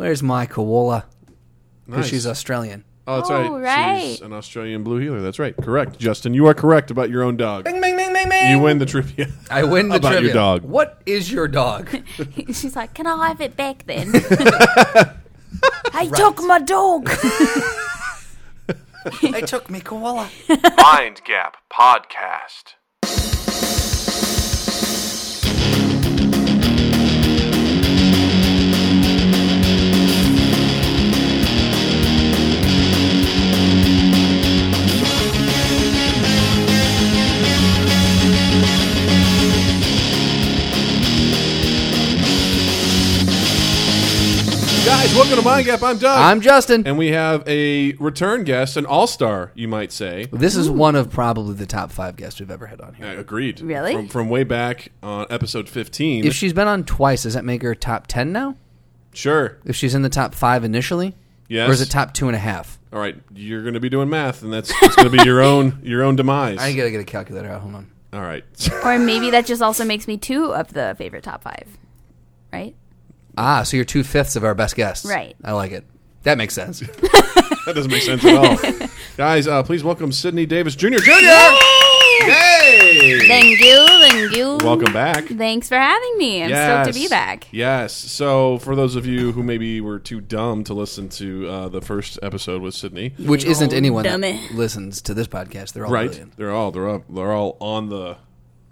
Where's my koala? Because Nice. she's Australian. Oh, that's Oh, right. right. She's an Australian blue heeler. That's right. Correct, Justin. You are correct about your own dog. Bing, bing, bing, bing, bing. You win the trivia. I win the About your trivia. dog. What is your dog? She's like, "Can I have it back then?" I took my dog. they took me koala. Mind Gap Podcast. Guys, welcome to Mind Gap. I'm Doug. I'm Justin. and we have a return guest, an all star, you might say. This is one of probably the top five guests we've ever had on here. Uh, agreed. Really? From, from way back on episode 15. If she's been on twice, does that make her top ten now? sure. If she's in the top five initially, Yes. or is it top two and a half? All right. You're going to be doing math, and that's it's going to be your own your own demise. I gotta get a calculator out. Hold on. All right. or maybe that just also makes me two of the favorite top five, right? Ah, so you're two fifths of our best guests. Right. I like it. That makes sense. that doesn't make sense at all. Guys, uh, please welcome Sydney Davis Jr. Jr. Yay! Thank you, thank you. Welcome back. Thanks for having me. I'm stoked to be back. Yes. So, for those of you who maybe were too dumb to listen to uh, the first episode with Sydney, Which isn't anyone dummy. that listens to this podcast. They're all right? brilliant. They're all they're all they're all on the.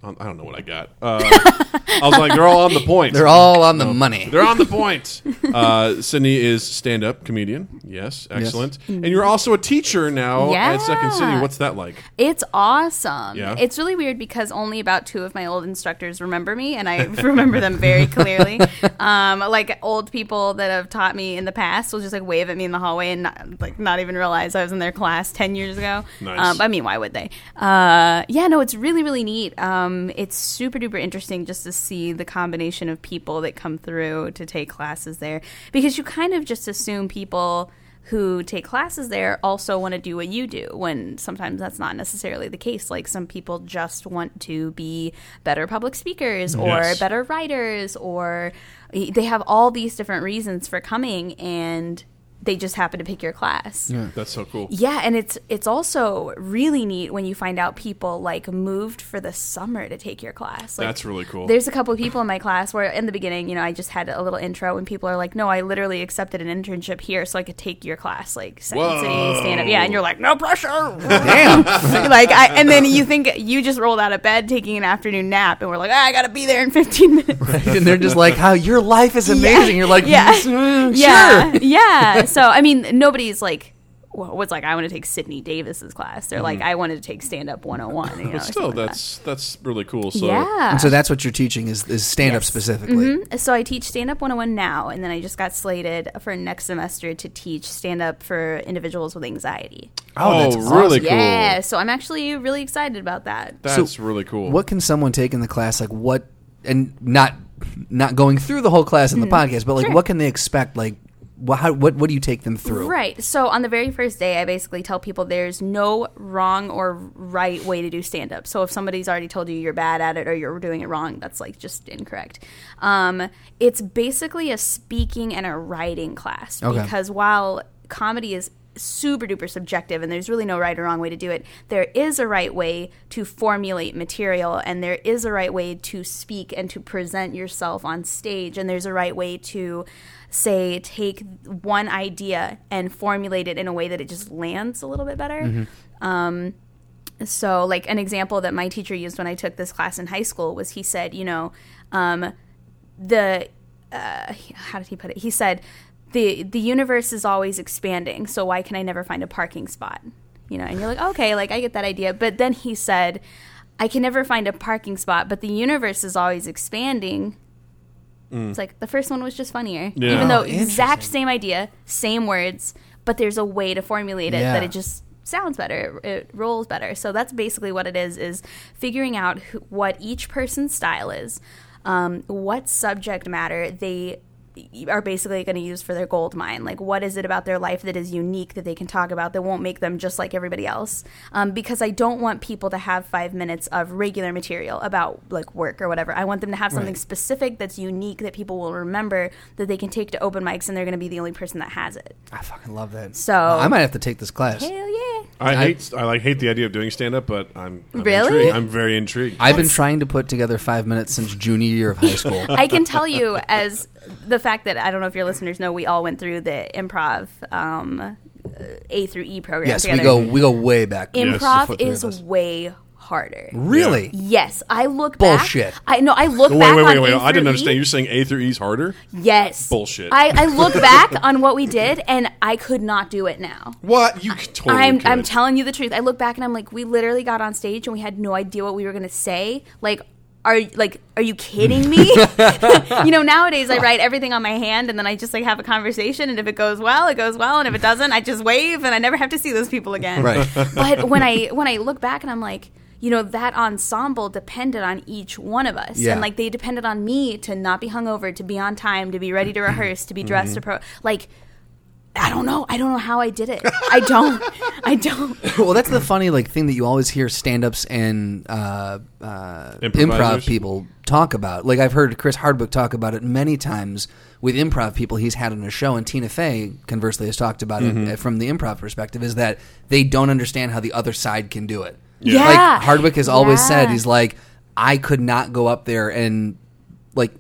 On, I don't know what I got. Uh, I was like, they're all on the point. They're all on the money. They're on the point. Uh, Sydney is stand-up comedian. Yes, excellent. And you're also a teacher now at Second City. Yeah. What's that like? It's awesome. Yeah? It's really weird because only about two of my old instructors remember me, and I remember them very clearly. Um, like old people that have taught me in the past will just like wave at me in the hallway and not, like not even realize I was in their class ten years ago. Nice. Um, I mean, why would they? Uh, yeah, no, it's really really neat. Um, it's super duper interesting just to see the combination of people that come through to take classes there because you kind of just assume people who take classes there also want to do what you do when sometimes that's not necessarily the case like some people just want to be better public speakers or Yes. better writers or they have all these different reasons for coming and they just happen to pick your class Yeah, That's so cool. yeah, and it's it's also really neat when you find out people like moved for the summer to take your class. Like, That's really cool. There's a couple of people in my class where in the beginning, you know, I just had a little intro and people are like, "No, I literally accepted an internship here so I could take your class, like Second Whoa. City stand up." Yeah, and you're like, "No pressure." Damn. like, I, and then you think you just rolled out of bed taking an afternoon nap, and we're like, ah, "I got to be there in 15 minutes." and they're just like, "How your life is amazing." You're like, Yeah. "Mm, yeah, sure." yeah. So I mean, nobody's like well, was like I want to take Sydney Davis's class. They're like I wanted to take stand up 101. You know, Mm-hmm. But still, something like that's that's really cool. So yeah. And so that's what you're teaching is, is stand up Yes. specifically. Mhm. So I teach stand up 101 now, and then I just got slated for next semester to teach stand up for individuals with anxiety. Oh, that's really cool. Yeah, so I'm actually really excited about that. That's So, really cool. What can someone take in the class? Like what, and not not going through the whole class in the podcast, but like Sure. what can they expect? Like what how, what what do you take them through? Right. So on the very first day, I basically tell people there's no wrong or right way to do stand up. So if somebody's already told you you're bad at it or you're doing it wrong, that's like just incorrect. Um, it's basically a speaking and a writing class Okay. because while comedy is super duper subjective and there's really no right or wrong way to do it there is a right way to formulate material and there is a right way to speak and to present yourself on stage and there's a right way to say take one idea and formulate it in a way that it just lands a little bit better. Um, so like an example that my teacher used when i took this class in high school was he said you know um, the uh, how did he put it? He said the the universe is always expanding so why can i never find a parking spot? You know and you're like okay like i get that idea. But then he said i can never find a parking spot but the universe is always expanding it's like the first one was just funnier Yeah. even though Oh, exact same idea same words but there's a way to formulate it Yeah. that it just sounds better it, it rolls better so that's basically what it is is figuring out who, what each person's style is um, what subject matter they are basically going to use for their gold mine. Like, what is it about their life that is unique that they can talk about that won't make them just like everybody else? Um, because I don't want people to have five minutes of regular material about like work or whatever. I want them to have something Right. specific that's unique that people will remember that they can take to open mics and they're going to be the only person that has it. I fucking love that. So- I might have to take this class. Hell yeah. I, I- hate I like hate the idea of doing stand up, but I'm, I'm Really? intrigued. I'm very intrigued. I've been trying to put together five minutes since junior year of high school. I can tell you as the fact that I don't know if your listeners know we all went through the improv um, uh, A through E program yes, we together. go we go way back. Improv four- three of is way harder. Really? Yes, I look Bullshit. back. I know. I look wait, back wait, wait, on wait! A I didn't through understand. E. You're saying A through E's harder? Yes. Bullshit. I, I look back on what we did, and I could not do it now. What you c- totally I'm could. I'm telling you the truth. I look back and I'm like, we literally got on stage and we had no idea what we were gonna say. Like, are like, are you kidding me? you know, nowadays I write everything on my hand and then I just like have a conversation, and if it goes well, it goes well, and if it doesn't, I just wave and I never have to see those people again. Right. but when I when I look back and I'm like, you know, that ensemble depended on each one of us, Yeah. and like they depended on me to not be hungover, to be on time, to be ready to rehearse, to be dressed to pro, like. I don't know. I don't know how I did it. I don't. I don't. well, that's the funny like thing that you always hear stand-ups and uh, uh, improv people talk about. Like I've heard Chris Hardwick talk about it many times with improv people he's had on a show, and Tina Fey conversely has talked about Mm-hmm. it uh, from the improv perspective. Is that they don't understand how the other side can do it. Yeah. Like Hardwick has always said, he's like, I could not go up there and like.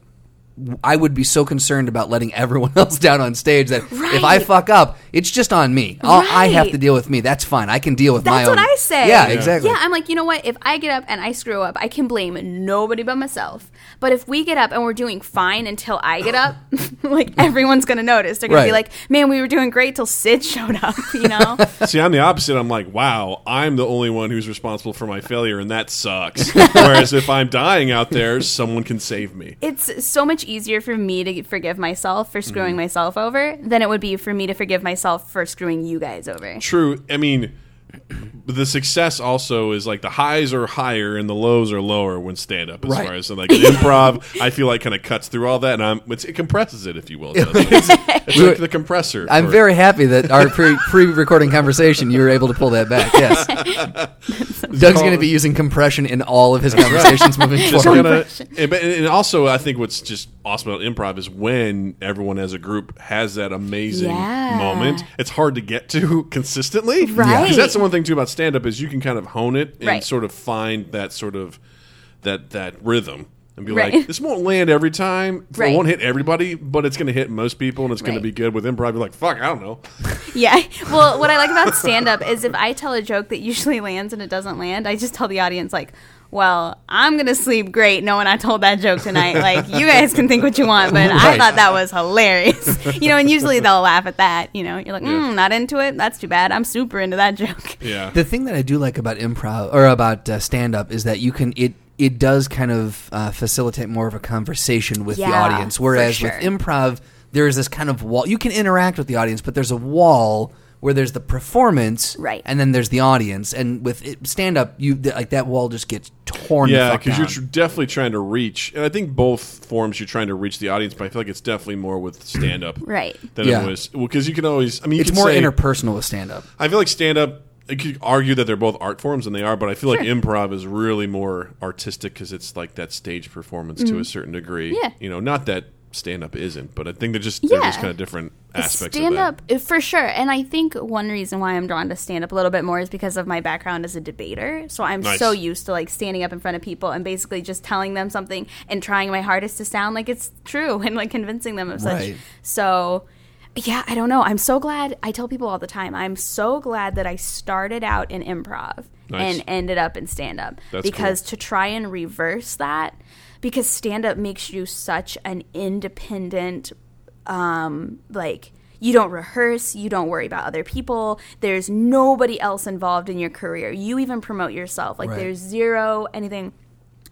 I would be so concerned about letting everyone else down on stage that if I fuck up, it's just on me. I'll, I have to deal with me. That's fine. I can deal with my own. That's own. what I say. Yeah, exactly. Yeah, I'm like, you know what? If I get up and I screw up, I can blame nobody but myself. But if we get up and we're doing fine until I get up, like everyone's gonna notice. They're gonna be like, "Man, we were doing great till Sid showed up." You know? See, I'm the opposite. I'm like, wow, I'm the only one who's responsible for my failure, and that sucks. Whereas if I'm dying out there, someone can save me. it's so much easier for me to forgive myself for screwing Mm-hmm. myself over than it would be for me to forgive myself for screwing you guys over. True. I mean, the success also is like the highs are higher and the lows are lower when stand up. As Right. far as like improv, I feel like kind of cuts through all that, and I'm it's, it compresses it, if you will. it? it's We were- like the compressor. I'm for- very happy that our pre pre recording conversation you were able to pull that back. Yes, Doug's going to be using compression in all of his conversations moving just forward. gonna, and, and also I think what's just awesome about improv is when everyone as a group has that amazing Yeah. moment. It's hard to get to consistently, Right. Because that's the one thing too about stand up is you can kind of hone it and Right. sort of find that sort of that that rhythm. And be Right. like, this won't land every time. It won't hit everybody, but it's going to hit most people, and it's going to be good. With improv, you're like, fuck, I don't know. Yeah. Well, what I like about stand up is if I tell a joke that usually lands and it doesn't land, I just tell the audience like, "Well, I'm going to sleep great knowing I told that joke tonight. Like, you guys can think what you want, but I thought that was hilarious." you know, and usually they'll laugh at that, you know. You're like, mm, "Not into it. That's too bad. I'm super into that joke." Yeah. The thing that I do like about improv or about uh, stand up is that you can it it does kind of uh, facilitate more of a conversation with the audience. Whereas sure. with improv, there is this kind of wall. You can interact with the audience, but there's a wall where there's the performance, Right. and then there's the audience. And with stand up, you like that wall just gets torn. Yeah, because because you're tr- definitely trying to reach, and I think both forms you're trying to reach the audience, but I feel like it's definitely more with stand up, Right. Than Yeah. it was Well, because you can always. I mean, you it's more say, interpersonal with stand up. I feel like stand up. You could argue that they're both art forms, and they are, but I feel like improv is really more artistic because it's like that stage performance to a certain degree. Mm-hmm. Yeah. you know, not that stand up isn't, but I think they're just they're just Yeah. kind of different aspects. stand of that. up for sure and i think one reason why i'm drawn to stand up a little bit more is because of my background as a debater so i'm Nice. so used to like standing up in front of people and basically just telling them something and trying my hardest to sound like it's true and like convincing them of such Right. so yeah i don't know i'm so glad i tell people all the time i'm so glad that i started out in improv Nice. and ended up in stand up That's because to try and reverse that because stand up makes you such an independent um like you don't rehearse you don't worry about other people there's nobody else involved in your career you even promote yourself like Right. there's zero anything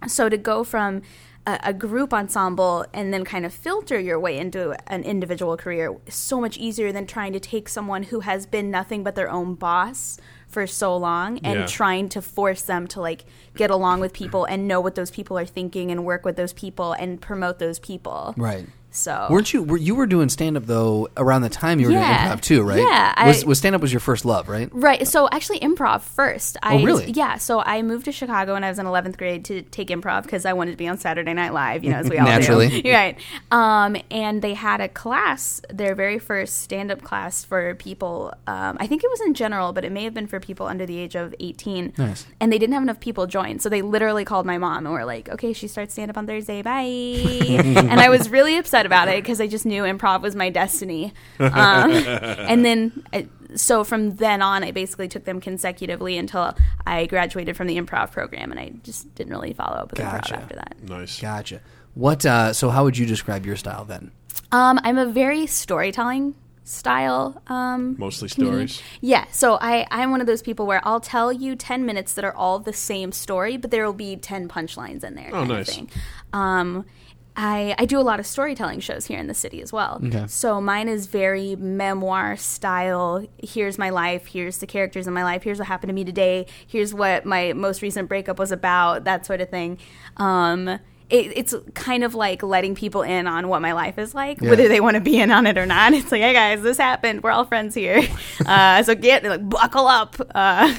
so to go from a, a group ensemble and then kind of filter your way into an individual career is so much easier than trying to take someone who has been nothing but their own boss for so long and Yeah. trying to force them to like get along with people and know what those people are thinking and work with those people and promote those people. Right. So Weren't you? Were, you were doing stand up though around the time you were Yeah. doing improv too, right? Yeah, Was, was stand up was your first love, right? Right. So actually, improv first. I, Oh, really? Yeah. So I moved to Chicago when I was in 11th grade to take improv because I wanted to be on Saturday Night Live, you know, as we all Naturally. do. right. Um, and they had a class, their very first stand up class for people. Um, I think it was in general, but it may have been for people under the age of 18. Nice. And they didn't have enough people join. So they literally called my mom and were like, okay, she starts stand up on Thursday. Bye. and I was really upset about it because I just knew improv was my destiny. Um, and then. I, so from then on, I basically took them consecutively until I graduated from the improv program, and I just didn't really follow up with Gotcha. improv after that. Nice. Gotcha. What? Uh, so how would you describe your style then? Um, I'm a very storytelling style. Um, Mostly comedian. stories. Yeah, so I, I'm one of those people where I'll tell you 10 minutes that are all the same story, but there will be 10 punchlines in there. Oh, kind of nice. thing. Um, I, I do a lot of storytelling shows here in the city as well. Okay. So mine is very memoir style. Here's my life. Here's the characters in my life. Here's what happened to me today. Here's what my most recent breakup was about. That sort of thing. Um, it, it's kind of like letting people in on what my life is like, Yeah. whether they want to be in on it or not. It's like, hey guys, this happened. We're all friends here. Uh, so get like buckle up. Uh,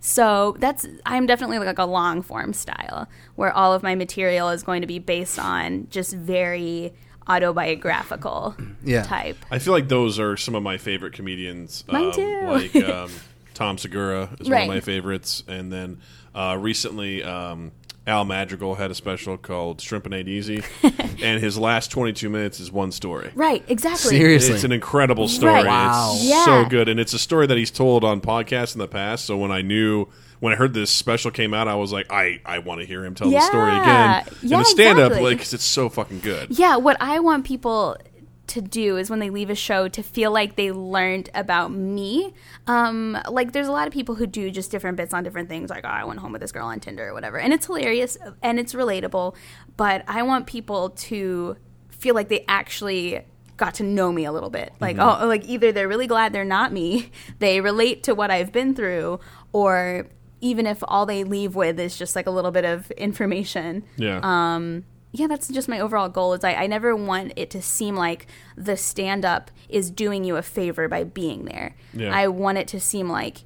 so that's I'm definitely like a long form style where all of my material is going to be based on just very autobiographical Yeah. type. I feel like those are some of my favorite comedians. Mine um, too. Like um, Tom Segura is one of my favorites, and then uh, recently um, Al Madrigal had a special called Shrimpin' Ain't Easy, and his last 22 minutes is one story. Right, exactly. Seriously. It's an incredible story. Right. Wow. It's Yeah. so good, and it's a story that he's told on podcasts in the past. So when I knew. When I heard this special came out, I was like, I, I want to hear him tell the story again Yeah, in a stand up, exactly. like, because it's so fucking good. Yeah, what I want people to do is when they leave a show to feel like they learned about me. Um, like there's a lot of people who do just different bits on different things, like oh, I went home with this girl on Tinder or whatever, and it's hilarious and it's relatable. But I want people to feel like they actually got to know me a little bit. Like oh, like either they're really glad they're not me, they relate to what I've been through, or even if all they leave with is just like a little bit of information Yeah. um, yeah, that's just my overall goal. Is I, I never want it to seem like the stand up is doing you a favor by being there. Yeah. I want it to seem like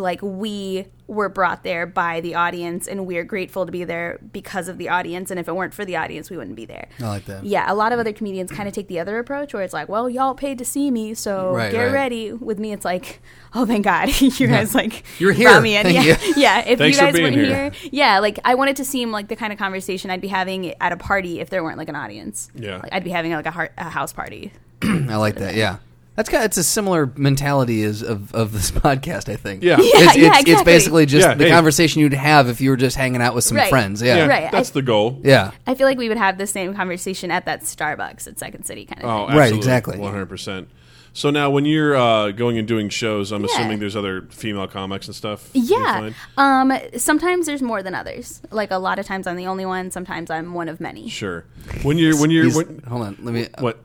like we were brought there by the audience and we're grateful to be there because of the audience and if it weren't for the audience we wouldn't be there. I like that. Yeah, a lot of other comedians kind of take the other approach where it's like, well, y'all paid to see me, so Right, get right. ready. With me, it's like, oh, thank God, you guys like You're brought here. Me in. Thank yeah, you. yeah. If Thanks you guys being weren't here. here, yeah, like I want it to seem like the kind of conversation I'd be having at a party if there weren't like an audience. Yeah. like, I'd be having like a, heart, a house party. I like that. Yeah. That's kind of, it's a similar mentality as of, of this podcast, I think. Yeah. Yeah, it's, yeah, it's, it's exactly. basically just Yeah, the hey. conversation you'd have if you were just hanging out with some Right. friends. Yeah. yeah, Right, that's I- the goal. Yeah. I feel like we would have the same conversation at that Starbucks at Second City kind of Oh, thing. absolutely. Right, exactly. One hundred percent. So now, when you're uh, going and doing shows, I'm Yeah. assuming there's other female comics and stuff. you Yeah. find? Um, sometimes there's more than others. Like a lot of times I'm the only one. Sometimes I'm one of many. Sure. When you're when you're These- when, hold on. Let me. what?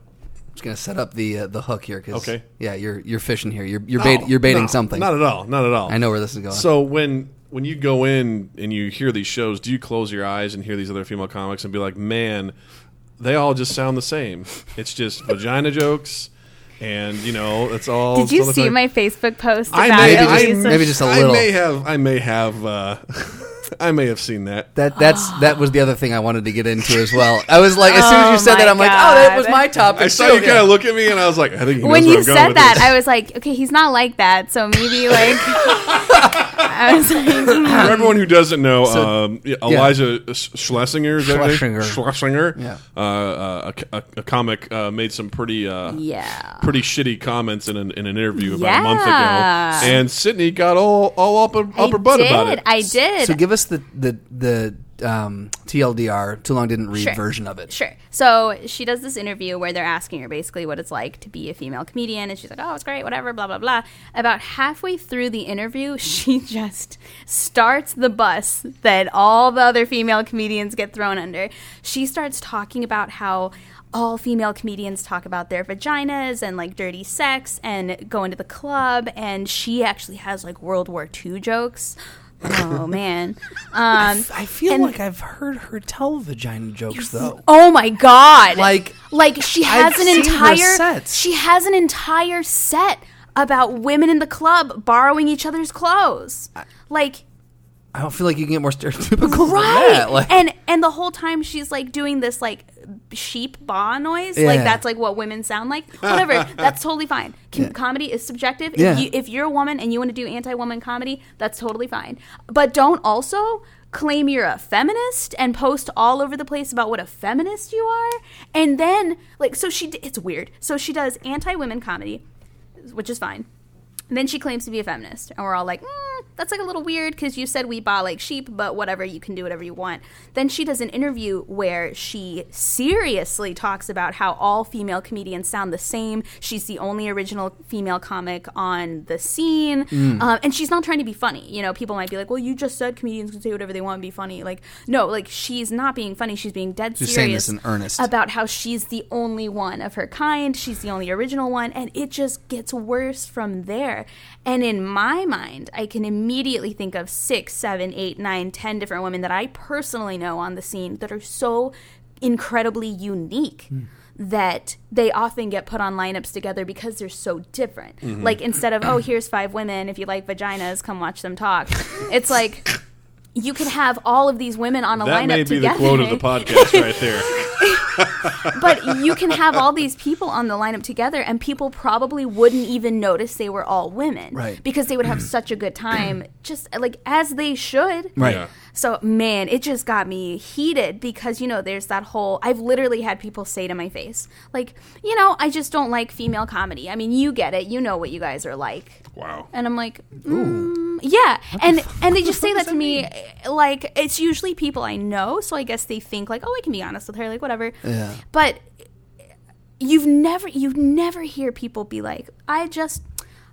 I'm just gonna set up the uh, the hook here. Cause, Okay. Yeah, you're you're fishing here. You're you're, bait, No, you're baiting no, something. Not at all. Not at all. I know where this is going. So when when you go in and you hear these shows, do you close your eyes and hear these other female comics and be like, man, they all just sound the same. It's just vagina jokes, and you know, it's all. Did you it's all see like- my Facebook post I about may, it? Maybe just- Lisa? maybe just a I little. may have. I may have. Uh, I may have seen that. that that's that was the other thing I wanted to get into as well. I was like, as soon as Oh you said my that, I'm like, oh, that was my topic. I saw too. you kind of look at me, and I was like, I think he knows when where you I'm going said with that, this. I was like, okay, he's not like that, so maybe like. I was like, hmm. For everyone who doesn't know, So- um, yeah, Iliza Sch- Shlesinger, is that her name? Shlesinger. Shlesinger, Yeah. uh, uh, a, a, a comic, uh, made some pretty, uh, yeah. pretty shitty comments in an, in an interview about a Yeah. month ago, and Sydney got all all up, up her I butt did. about it. I did. So give us the the the um, TLDR. Too long didn't read Sure. version of it. Sure. So she does this interview where they're asking her basically what it's like to be a female comedian, and she's like, "Oh, it's great, whatever, blah blah blah." About halfway through the interview, she just starts the bus that all the other female comedians get thrown under. She starts talking about how all female comedians talk about their vaginas and like dirty sex and going to the club, and she actually has like World War II jokes. Oh man. Um, I feel and- like I've heard her tell vagina jokes though. oh my god. Like- like she has I've an seen her entire sets. she has an entire set about women in the club borrowing each other's clothes. Like I don't feel like you can get more stereotypical than right that. Like, and and the whole time she's like doing this like sheep ba noise like that's like what women sound like. Whatever that's totally fine. Com- comedy is subjective. Yeah. if, you, if you're a woman and you want to do anti-woman comedy that's totally fine. But don't also claim you're a feminist and post all over the place about what a feminist you are. And then like so she d- it's weird. So she does anti-women comedy which is fine. And then she claims to be a feminist, and we're all like, mm, "That's like a little weird because you said we bought like sheep, but whatever, you can do whatever you want." Then she does an interview where she seriously talks about how all female comedians sound the same. She's the only original female comic on the scene, um, and she's not trying to be funny. You know, people might be like, "Well, you just said comedians can say whatever they want and be funny." Like, no, like she's not being funny. She's being dead serious in earnest. about how she's the only one of her kind. She's the only original one, and it just gets worse from there. And in my mind, I can immediately think of six, seven, eight, nine, ten different women that I personally know on the scene that are so incredibly unique. That they often get put on lineups together because they're so different. Mm-hmm. Like instead of, oh, here's five women, if you like vaginas, come watch them talk. It's like you could have all of these women on a That lineup may be together the quote of the podcast right there. but you can have all these people on the lineup together and people probably wouldn't even notice they were all women Right. because they would have such a good time just like as they should Right. Yeah. so man it just got me heated because you know there's that whole i've literally had people say to my face like you know i just don't like female comedy i mean you get it you know what you guys are like Wow. and I'm like, mm, yeah, and and they just say that to me, like it's usually people I know, so I guess they think like, oh, I can be honest with her, like whatever. Yeah. But you've never you never hear people be like, I just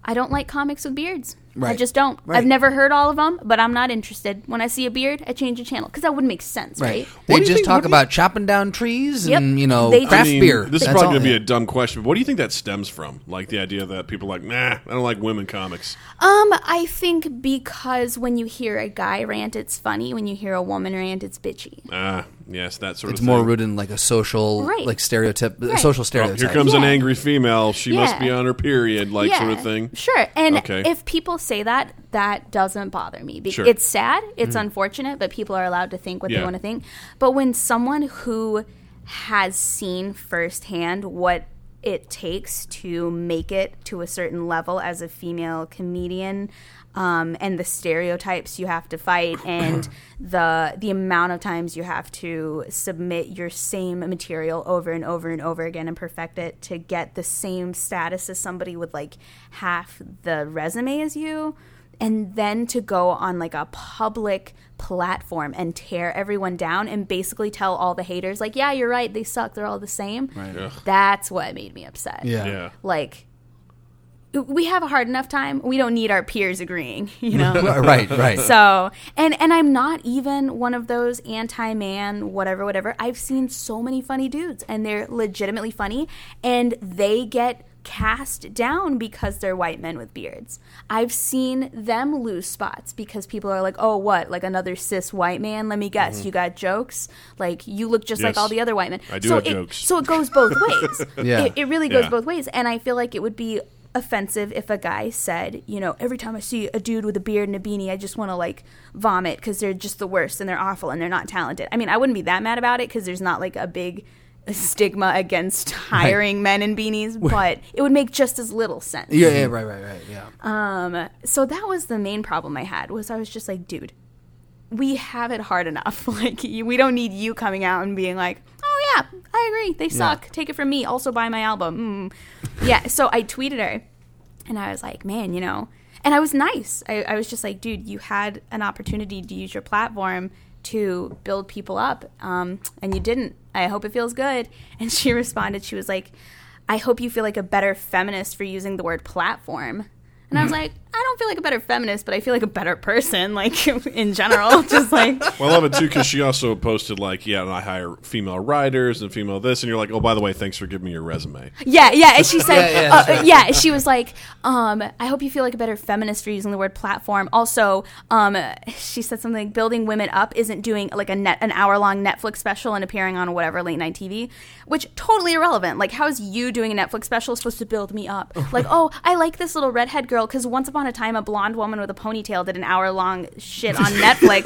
I don't like comics with beards. I just don't. Right. I've never heard all of them, but I'm not interested. When I see a beard, I change the channel because that wouldn't make sense, right? Right. They just think- talk what do you- about chopping down trees Yep. and you know They craft I mean, beer. This is probably going to be a dumb question, but what do you think that stems from? Like the idea that people are like, nah, I don't like women comics. Um, I think because when you hear a guy rant, it's funny. When you hear a woman rant, it's bitchy. Ah, yes, that sort It's of It's more rooted in like a social, Right. like stereotype, Right. social Oh, stereotype. here comes an angry female. She must be on her period, like sort of thing. Sure. And Okay. if people say that, that doesn't bother me. Be- Sure. It's sad, it's mm. unfortunate, but people are allowed to think what Yeah. they want to think. But when someone who has seen firsthand what it takes to make it to a certain level as a female comedian. Um, and the stereotypes you have to fight and the the amount of times you have to submit your same material over and over and over again and perfect it to get the same status as somebody with like half the resume as you and then to go on like a public platform and tear everyone down and basically tell all the haters like yeah you're right they suck they're all the same Ugh. that's what made me upset yeah. Yeah. like we have a hard enough time we don't need our peers agreeing you know right, right. so and and i'm not even one of those anti-man whatever whatever i've seen so many funny dudes and they're legitimately funny and they get cast down because they're white men with beards i've seen them lose spots because people are like oh what like another cis white man let me guess you got jokes like you look just like Mm-hmm. All the other white men I do so have it, jokes. so it goes both ways Yeah. it, it really goes Yeah. both ways and i feel like it would be offensive if a guy said, you know, every time I see a dude with a beard and a beanie, I just want to like vomit because they're just the worst and they're awful and they're not talented. I mean, I wouldn't be that mad about it because there's not like a big stigma against hiring men in beanies, but it would make just as little sense. yeah, yeah, right, right, right. Yeah. Um, so that was the main problem I had was I was just like, dude, we have it hard enough. Like, you, we don't need you coming out and being like, oh yeah, I agree, they suck. Take it from me. Also buy my album. Mm. yeah. So I tweeted her, and I was like, man, you know, and I was nice. I, I was just like, dude, you had an opportunity to use your platform to build people up, um, and you didn't. I hope it feels good. And she responded, she was like, I hope you feel like a better feminist for using the word platform. And I was mm-hmm. like, I don't feel like a better feminist, but I feel like a better person, like in general. Just like Well, I love it too because she also posted like, yeah, and I hire female writers and female this, and you're like, oh, by the way, thanks for giving me your resume. Yeah, yeah. And she said, Yeah, yeah, uh, that's yeah, She was like, um, I hope you feel like a better feminist for using the word platform. Also, um, she said something like, building women up isn't doing like a net an hour long Netflix special and appearing on whatever late night TV, which totally irrelevant. Like, how is you doing a Netflix special supposed to build me up? like, oh, I like this little redhead girl because once upon a time a blonde woman with a ponytail did an hour long shit on Netflix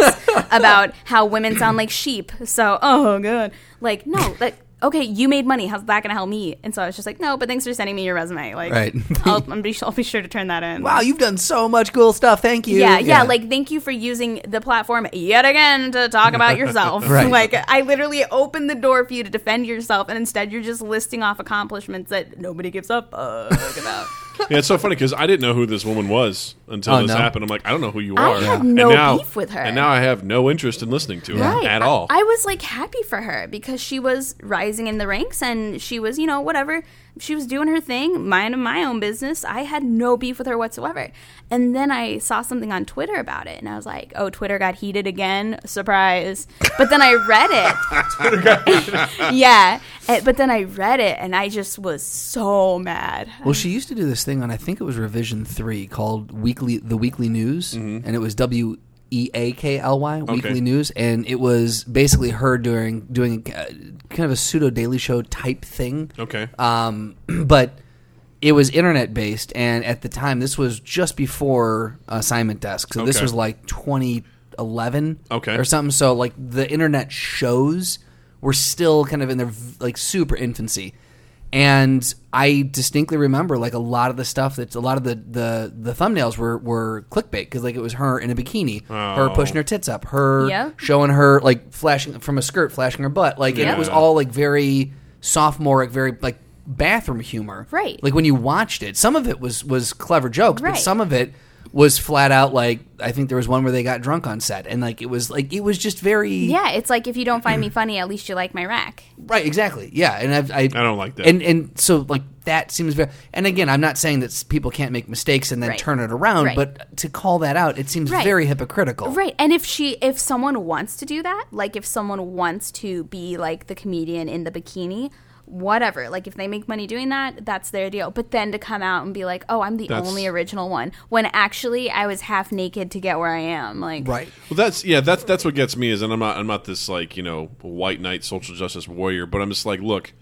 about how women sound like sheep. So, oh god, like no, like okay, you made money. How's that gonna help me? And so I was just like, no, but thanks for sending me your resume. Like, Right. I'll, I'm be, I'll be sure to turn that in. Wow, you've done so much cool stuff. Thank you. Yeah, yeah, like thank you for using the platform yet again to talk about yourself. Right. Like I literally opened the door for you to defend yourself, and instead you're just listing off accomplishments that nobody gives up fuck about. Yeah, it's so funny because I didn't know who this woman was until Oh, this no? happened. I'm like, I don't know who you I are. had And no now- beef with her. and now I have no interest in listening to her Right. at all. I, I was like happy for her because she was rising in the ranks and she was, you know, whatever. She was doing her thing, minding my own business. I had no beef with her whatsoever. And then I saw something on Twitter about it and I was like, oh, Twitter got heated again. Surprise. But then I read it. yeah. Eh, But then I read it and I just was so mad. Well, she used to do this thing on I think it was Revision Three called Weekly the Weekly News, and it was W E A K L Y Weekly News, and it was basically her doing doing uh, kind of a pseudo Daily Show type thing. okay. Um, but it was internet based, and at the time, this was just before Assignment Desk, so this was like 2011, Okay. or something. So like the internet shows were still kind of in their like super infancy, and I distinctly remember like a lot of the stuff that a lot of the the, the thumbnails were were clickbait because like it was her in a bikini, her Oh. pushing her tits up, her Yep. showing her like flashing from a skirt, flashing her butt, like and it was all like very sophomoric, very like bathroom humor. Right. Like when you watched it, some of it was was clever jokes, but some of it was flat out like I think there was one where they got drunk on set, and like it was like it was just very Yeah, it's like if you don't find me funny, at least you like my rack. right, exactly, yeah. And I've, I I don't like that. and and so like that seems very. And again, I'm not saying that people can't make mistakes and then Right. turn it around, Right. but to call that out, it seems Right. very hypocritical. Right. And if she if someone wants to do that, like if someone wants to be like the comedian in the bikini, whatever. Like if they make money doing that, that's their deal. But then to come out and be like, "Oh, I'm the That's- only original one," when actually I was half naked to get where I am. Like Right. Well, that's yeah, that's that's what gets me is, and I'm not I'm not this like you know white knight social justice warrior, but I'm just like, look,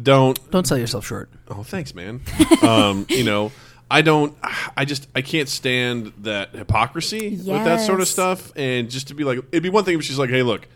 don't. Don't sell yourself short. Oh, thanks, man. um, you know, I don't. I just I can't stand that hypocrisy with that sort of stuff, and just to be like, it'd be one thing if she's like, hey, look.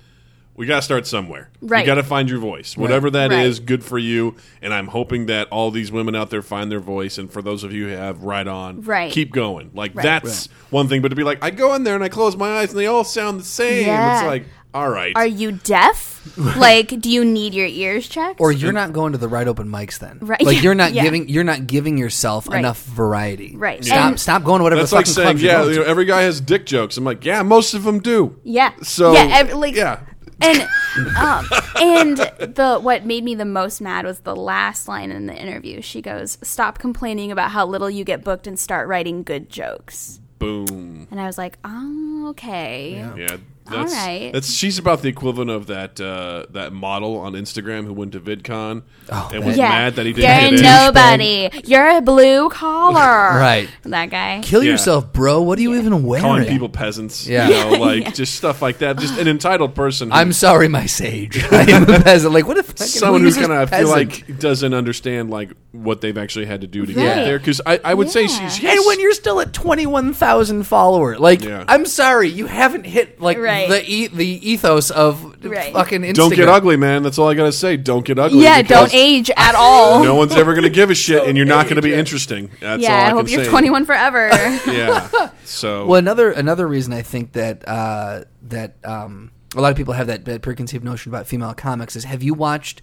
We got to start somewhere. Right. You got to find your voice. Whatever that is, Right. good for you. And I'm hoping that all these women out there find their voice. And for those of you who have, right on. Right. Keep going. Like, Right. that's one thing. But to be like, I go in there and I close my eyes and they all sound the same. Yeah. It's like, all right. Are you deaf? like, do you need your ears checked? Or you're not going to the right open mics then. Right. Like you're not Yeah. giving you're not giving yourself Right. enough variety. Right. Stop And- stop going to whatever That's the like fucking saying, clubs yeah, you know, every guy has dick jokes. I'm like, yeah, most of them do. yeah. So, yeah, ev- like yeah. And um, and the what made me the most mad was the last line in the interview. She goes, "Stop complaining about how little you get booked and start writing good jokes." Boom. And I was like, "Oh, okay." Yeah. That's, right. that's she's about the equivalent of that uh, that model on Instagram who went to VidCon Oh, and was Yeah, mad that he didn't you're get in. nobody. You're a blue collar, Right. That guy. Kill Yeah. yourself, bro. What are you even wearing? Calling people peasants, Yeah. you know, like just stuff like that. Just an entitled person. who- I'm sorry, my sage. I am a peasant. Like what if someone who's kind of feel like doesn't understand like what they've actually had to do to get there. Because I, I would say she, Yeah. And when you're still at twenty one thousand followers, like Yeah. I'm sorry, you haven't hit like Right. The e- the ethos of Right. fucking Instagram. don't get ugly, man. That's all I gotta say. Don't get ugly. Yeah, because don't age at all. No one's ever gonna give a shit, and you're not gonna be interesting. That's yeah, all I, I, hope can you're say. 21 forever. Yeah. So Well, another another reason I think that uh, that um, a lot of people have that, that preconceived notion about female comics is: Have you watched?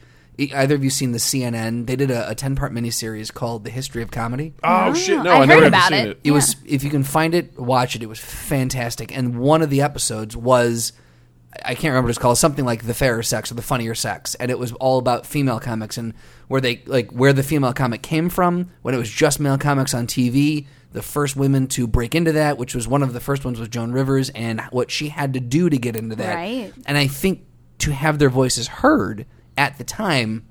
Either of you seen the CNN? They did a, a ten part miniseries called "The History of Comedy." oh, oh shit, no, I I, never heard have about seen it. it. It was if you can find it, watch it. It was fantastic. And one of the episodes was I can't remember what it's called, something like the fairer sex or the funnier sex, and it was all about female comics and where they like where the female comic came from when it was just male comics on TV, the first women to break into that, which was one of the first ones was Joan Rivers, and what she had to do to get into that. Right. And I think to have their voices heard at the time,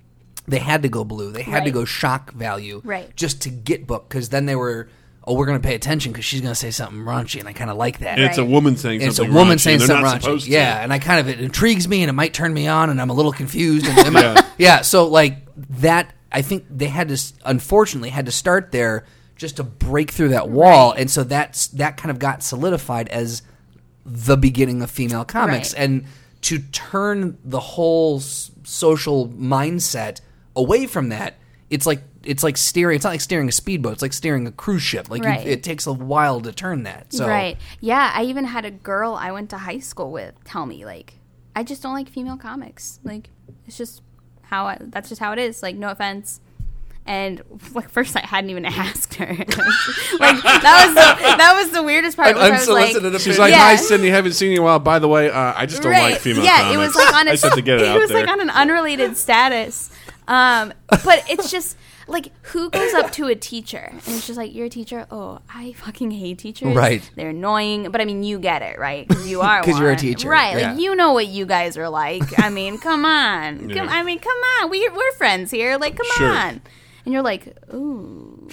they had to go blue. They had to go shock value, Right. Just to get booked, because then they were, oh, we're going to pay attention because she's going to say something raunchy, and I kind of like that. And it's a woman saying And it's a woman raunchy, saying and they're something raunchy. supposed to. Yeah, and I kind of it intrigues me, and it might turn me on, and I'm a little confused. And am I- Yeah. yeah. So like that, I think they had to unfortunately had to start there just to break through that wall, and so that's that kind of got solidified as the beginning of female comics, Right. and to turn the whole s- social mindset away from that, it's like. It's like steering. It's not like steering a speedboat. It's like steering a cruise ship. Like you- it takes a while to turn that. So Right. Yeah, I even had a girl I went to high school with tell me like, I just don't like female comics. Like, it's just how I, that's just how it is. Like, no offense. And like first, I hadn't even asked her. like that was the, that was the weirdest part. was I was like, Unsolicited She's like, Yeah. "Hi, Sydney. Haven't seen you in a while. By the way, uh, I just don't like female yeah, comics. it was like on a, I just have to get it, out was there. like on an unrelated status. Um, but it's just like who goes up to a teacher and it's just like you're a teacher. Oh, I fucking hate teachers. Right. They're annoying, but I mean you get it, right? Because you are 'Cause you're a teacher, right? yeah. Like you know what you guys are like. I mean, come on. Come, I mean, come on. We we're friends here. Like, come Sure. on. And you're like, ooh,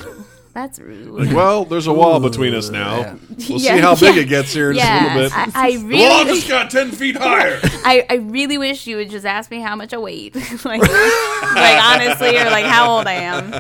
that's rude. Like, well, there's a wall between us now. yeah. We'll Yeah, see how big yeah. it gets here in yeah, just a little bit. I, I the wall really, just got ten feet higher. I, I really wish you would just ask me how much I weigh, like, like honestly, or like how old I am.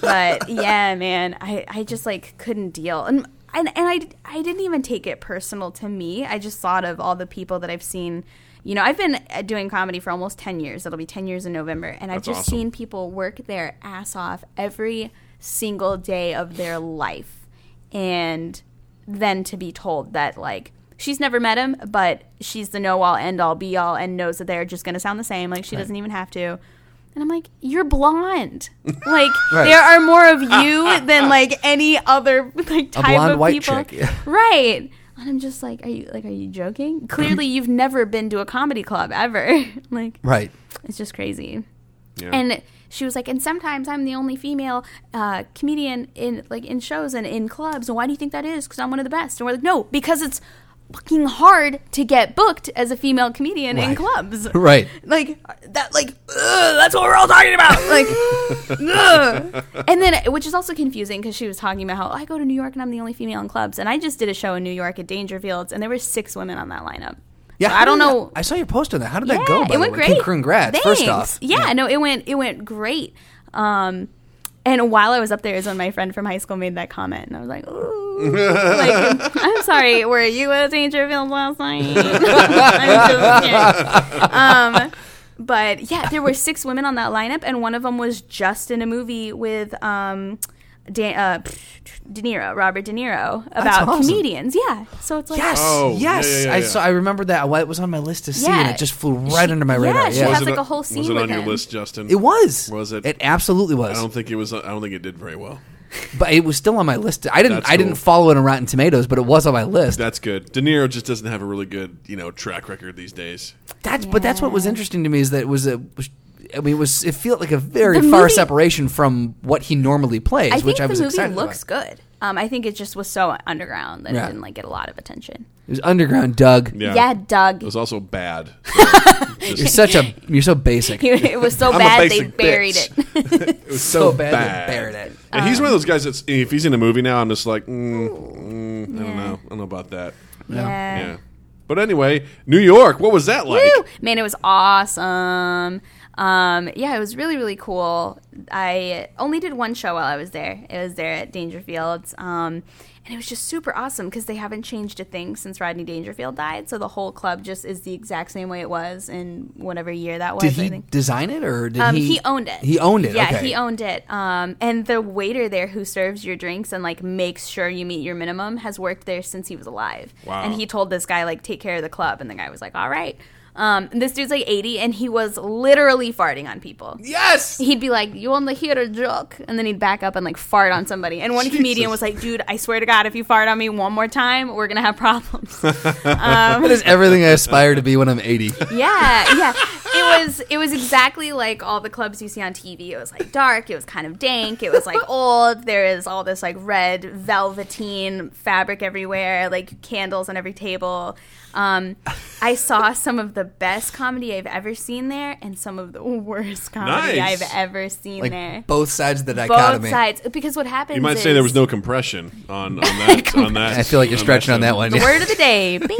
But yeah, man, I, I just like couldn't deal, and and and I I didn't even take it personal to me. I just thought of all the people that I've seen. You know, I've been uh, doing comedy for almost ten years. It'll be ten years in November, and I've That's just awesome. seen people work their ass off every single day of their life, and then to be told that like she's never met him, but she's the know all end all be all and knows that they're just going to sound the same. Like she doesn't even have to. And I'm like, you're blonde. Like Right. there are more of you than like any other like type of white people. chick, yeah. Right. And I'm just like, are you like, are you joking? Clearly, you've never been to a comedy club ever. like, right. it's just crazy. Yeah. And she was like, and sometimes I'm the only female uh, comedian in like in shows and in clubs. And why do you think that is? Because I'm one of the best. And we're like, no, because it's fucking hard to get booked as a female comedian in clubs. Right. Like that, like ugh, that's what we're all talking about. Like, and then which is also confusing because she was talking about how I go to New York and I'm the only female in clubs. And I just did a show in New York at Dangerfield's, and there were six women on that lineup. Yeah, So I don't know. that- I saw your post on that. How did that go? It went great. Congrats. First Thanks. off, yeah, no, it went it went great. Um, and while I was up there is when my friend from high school made that comment, and I was like, "Ooh, like, I'm sorry, were you at Dangerfield last night?" I'm. Um, but yeah, there were six women on that lineup, and one of them was just in a movie with um, Dan, uh, De Niro, Robert De Niro, about awesome. comedians. Yeah, so it's like, Yes, Oh, yes. yeah, yeah, I yeah. saw. I remember that. It was on my list to see, and it just flew right She- under my yeah, radar. she Yeah, has Was like it- a whole scene Was it with on your him. list, Justin? it was. Was it? It absolutely was. I don't think it was. I don't think it did very well. but it was still on my list. I didn't. That's I didn't follow it on Rotten Tomatoes, but it was on my list. That's good. De Niro just doesn't have a really good, you know, track record these days. That's. But that's what was interesting to me is that it was a. was- I mean, it was. It felt like a very The far movie- separation from what he normally plays, I which think I was the movie excited looks about. good. Um, I think it just was so underground that Yeah. it didn't like get a lot of attention. It was underground, Doug. Yeah. Yeah, Doug. It was also bad. You're such a. You're so basic. it was so I'm a bad they basic buried bitch. it. It was so so, bad bad. they buried it. And he's one of those guys that's if he's in a movie now, I'm just like, mm, mm, I don't Yeah. know, I don't know about that. yeah. Yeah. But anyway, New York, what was that like? Woo! Man, it was awesome. Um, yeah, it was really, really cool. I only did one show while I was there. It was there at Dangerfield's. Um, and it was just super awesome because they haven't changed a thing since Rodney Dangerfield died. So the whole club just is the exact same way it was in whatever year that was. Did I he think. design it or did Um, he? he, owned it. He owned it. Yeah, okay. he owned it. Um, and the waiter there who serves your drinks and like makes sure you meet your minimum has worked there since he was alive. Wow. And he told this guy like take care of the club, and the guy was like, "All right." Um, and this dude's like 80, and he was literally farting on people. Yes. He'd be like, "You only hear a joke?" And then he'd back up and like fart on somebody. And one comedian was like, "Dude, I swear to God, if you fart on me one more time, we're gonna have problems." That is everything I aspire to be when I'm 80. yeah, yeah. it was it was exactly like all the clubs you see on TV. It was like dark. It was kind of dank. It was like old. There is all this like red velveteen fabric everywhere, like candles on every table. Um, I saw some of the best comedy I've ever seen there, and some of the worst comedy Nice. I've ever seen like there. both sides of the dichotomy. Both sides, because what happens? You might is, say there was no compression on, on that. on that. I feel like you're on stretching on that one. the word of the day. Bing.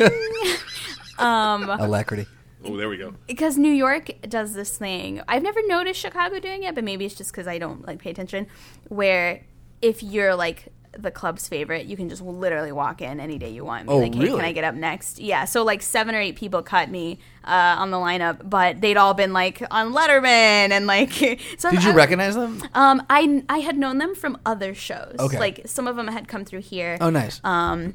Alacrity. Oh, there we go. because New York does this thing. I've never noticed Chicago doing it, but maybe it's just because I don't like pay attention. Where if you're like the club's favorite, you can just literally walk in any day you want. Oh, like, hey, really? can I get up next? Yeah. So like seven or eight people cut me uh, on the lineup, but they'd all been like on Letterman and like. So Did you recognize them? Um, I I had known them from other shows. Okay. Like some of them had come through here Oh, nice. Um,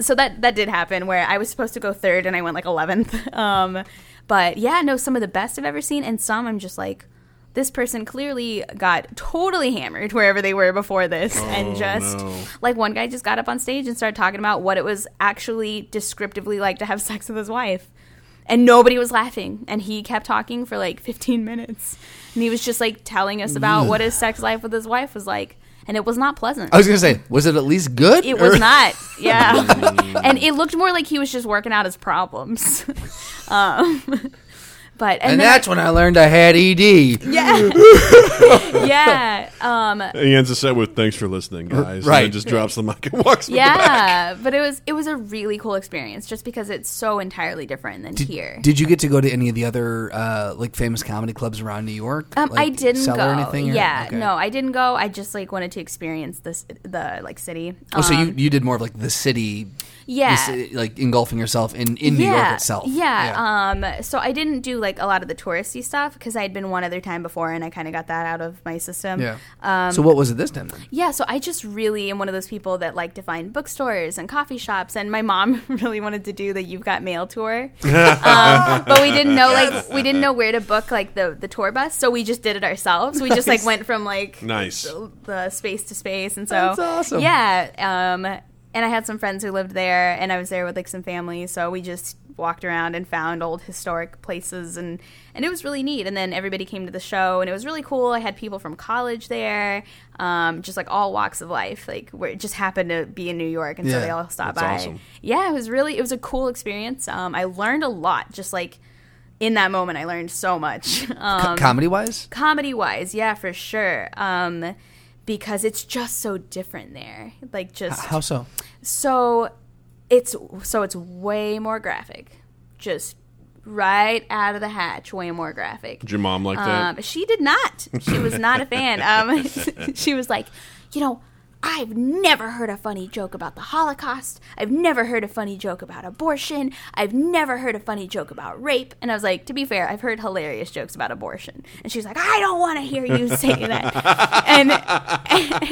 so that that did happen where I was supposed to go third and I went like eleventh. Um, but yeah, no, some of the best I've ever seen, and some I'm just like, this person clearly got totally hammered wherever they were before this, and just no. like one guy just got up on stage and started talking about what it was actually descriptively like to have sex with his wife. And nobody was laughing, and he kept talking for like 15 minutes, and he was just like telling us about what his sex life with his wife was like, and it was not pleasant. I was gonna say, was it at least good? It Or- was not. Yeah. and it looked more like he was just working out his problems. um, but and, And then that's when I learned I had E ED. yeah, yeah, um, And he ends the set with "Thanks for listening, guys." Right. then just drops the mic and walks. in back. yeah. But it was it was a really cool experience just because it's so entirely different than here. Did you get to go to any of the other uh, like famous comedy clubs around New York? um, I didn't go. Or anything, or- yeah, okay. no, I didn't go. I just like wanted to experience this the like city. Oh, so you Um, you did more of like the city, the yeah. ci- like engulfing yourself in in New York itself. Yeah. Um. So I didn't do like a lot of the touristy stuff because I had been one other time before, and I kind of got that out of my system. yeah. Um, so what was it this time? Then? yeah. So I just really am one of those people that like to find bookstores and coffee shops, and my mom really wanted to do the "You've Got Mail" tour, um, but we didn't know like we didn't know where to book like the the tour bus, so we just did it ourselves. We just like went from like Nice. the, the space to space, and so That's awesome. Yeah. Um, and I had some friends who lived there, and I was there with like some family, so we just walked around and found old historic places, and and it was really neat. And then everybody came to the show, and it was really cool. I had people from college there, um, just like all walks of life, like where it just happened to be in New York, and so they all stopped by. awesome. Yeah, it was really it was a cool experience. Um, I learned a lot, just like. In that moment, I learned so much. Um, comedy wise, comedy wise yeah for sure um because it's just so different there like just how so? so it's so it's way more graphic just right out of the hatch way more graphic Did your mom like that? um, she did not. She was not a fan. Um, she was like, you know, I've never heard a funny joke about the Holocaust. I've never heard a funny joke about abortion. I've never heard a funny joke about rape. And I was like, to be fair, I've heard hilarious jokes about abortion. And she's like, I don't want to hear you say that. and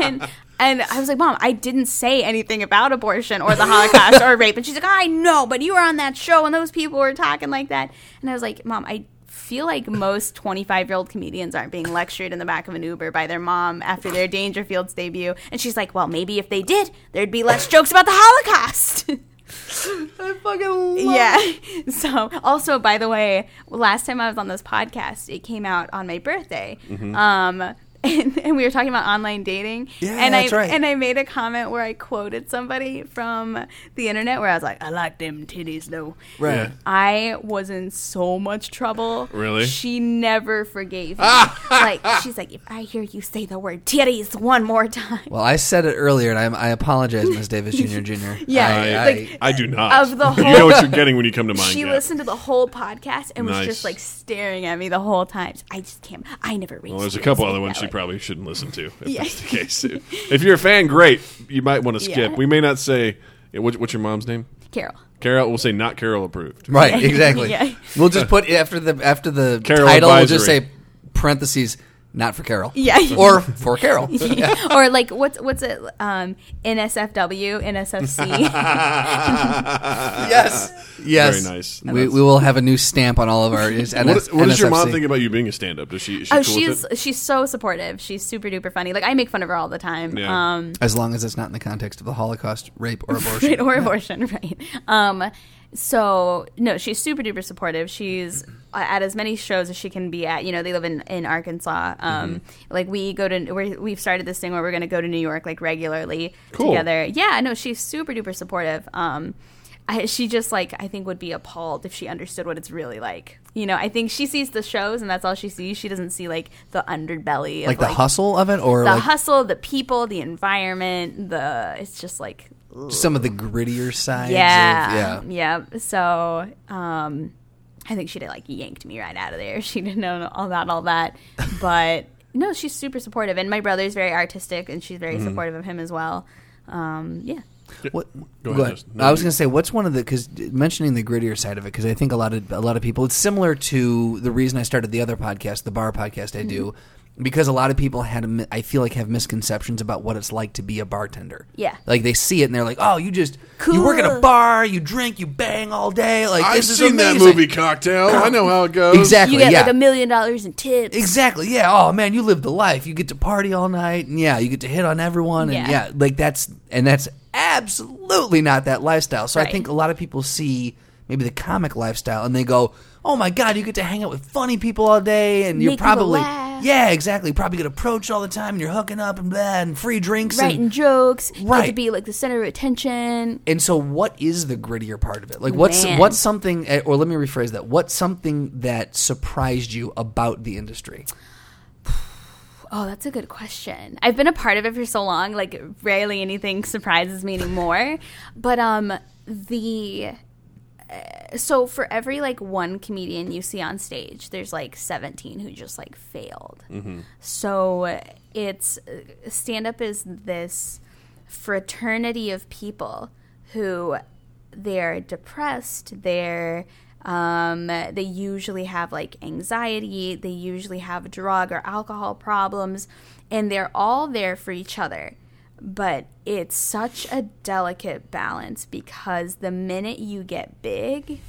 and and I was like, Mom, I didn't say anything about abortion or the Holocaust or rape. And she's like, I know, but you were on that show and those people were talking like that. And I was like, Mom, I feel like most 25 year old comedians aren't being lectured in the back of an Uber by their mom after their Dangerfield's debut. And she's like, well, maybe if they did, there'd be less jokes about the Holocaust. I fucking love yeah. So, also, by the way, last time I was on this podcast, it came out on my birthday. Um, and, and we were talking about online dating. Yeah, and that's I, right. And I made a comment where I quoted somebody from the internet where I was like, I like them titties though. Right. Yeah. I was in so much trouble. Really? She never forgave me. like she's like, if I hear you say the word titties one more time, Well, I said it earlier, and I, I apologize, Miss Davis Jr. Jr. Yeah, I, I, like- I do not. Of the whole, you know what you're getting when you come to mind. she Gap. listened to the whole podcast and was just like staring at me the whole time. I just can't. I never reached. Well, there's a couple to other ones she way. Probably shouldn't listen to. If Yeah. that's the case, if you're a fan, great. You might want to skip. Yeah. We may not say what's your mom's name. Carol. Carol. We'll say not Carol approved. right, exactly. Yeah. We'll just put after the after the Carol title, we'll just say parentheses, not for Carol. Yeah. or for Carol. or like what's what's it? Um, NSFW, NSFC. yes, yes. Very nice. We, we will have a new stamp on all of our. Is What, what does your mom NSFC. think about you being a stand-up? Does she? Is she oh, cool she's with it? she's so supportive. She's super duper funny. Like I make fun of her all the time. Yeah. Um, As long as it's not in the context of the Holocaust, rape, or abortion. right, or abortion, right? Um, so no, she's super duper supportive. She's at as many shows as she can be at. You know, they live in in Arkansas. Um, Mm-hmm. like we go to we're, we've started this thing where we're going to go to New York like regularly Cool. together. Yeah, no, she's super duper supportive. Um, I, she just like I think would be appalled if she understood what it's really like. You know, I think she sees the shows and that's all she sees. She doesn't see like the underbelly, of, like the hustle of it, or the like hustle, the people, the environment. The it's just like some of the grittier sides. yeah, of, yeah. yeah. So, um, I think she'd have, like yanked me right out of there. She didn't know all about all that, but no, she's super supportive. And my brother's very artistic, and she's very supportive of him as well. Um, yeah. What? Go Go ahead, ahead. Justin. No, I was going to say, what's one of the because mentioning the grittier side of it because I think a lot of a lot of people. It's similar to the reason I started the other podcast, the bar podcast I do, Mm-hmm. Because a lot of people had I feel like have misconceptions about what it's like to be a bartender. Yeah. like they see it and they're like, oh, you just you work at a bar, you drink, you bang all day. Like I've this is seen that movie Cocktail. I know how it goes. Exactly. You get yeah. like a million dollars in tips. Exactly. Yeah. Oh man, you live the life. You get to party all night, and yeah, you get to hit on everyone, and Yeah. yeah, like that's and that's absolutely not that lifestyle. So I think a lot of people see maybe the comic lifestyle, and they go, "Oh my god, you get to hang out with funny people all day, and you're Make people probably laugh." yeah, exactly, probably get approached all the time, and you're hooking up and blah, and free drinks, Writing and jokes, right. Right. to be like the center of attention. and so, what is the grittier part of it? Like, what's Man. what's something, eh, or let me rephrase that. What's something that surprised you about the industry? Oh, that's a good question. I've been a part of it for so long, like rarely anything surprises me anymore. but um the so for every like one comedian you see on stage, there's like 17 who just like failed. So it's stand up is this fraternity of people who they're depressed, they're um, they usually have like anxiety, they usually have drug or alcohol problems, and they're all there for each other. But it's such a delicate balance because the minute you get big,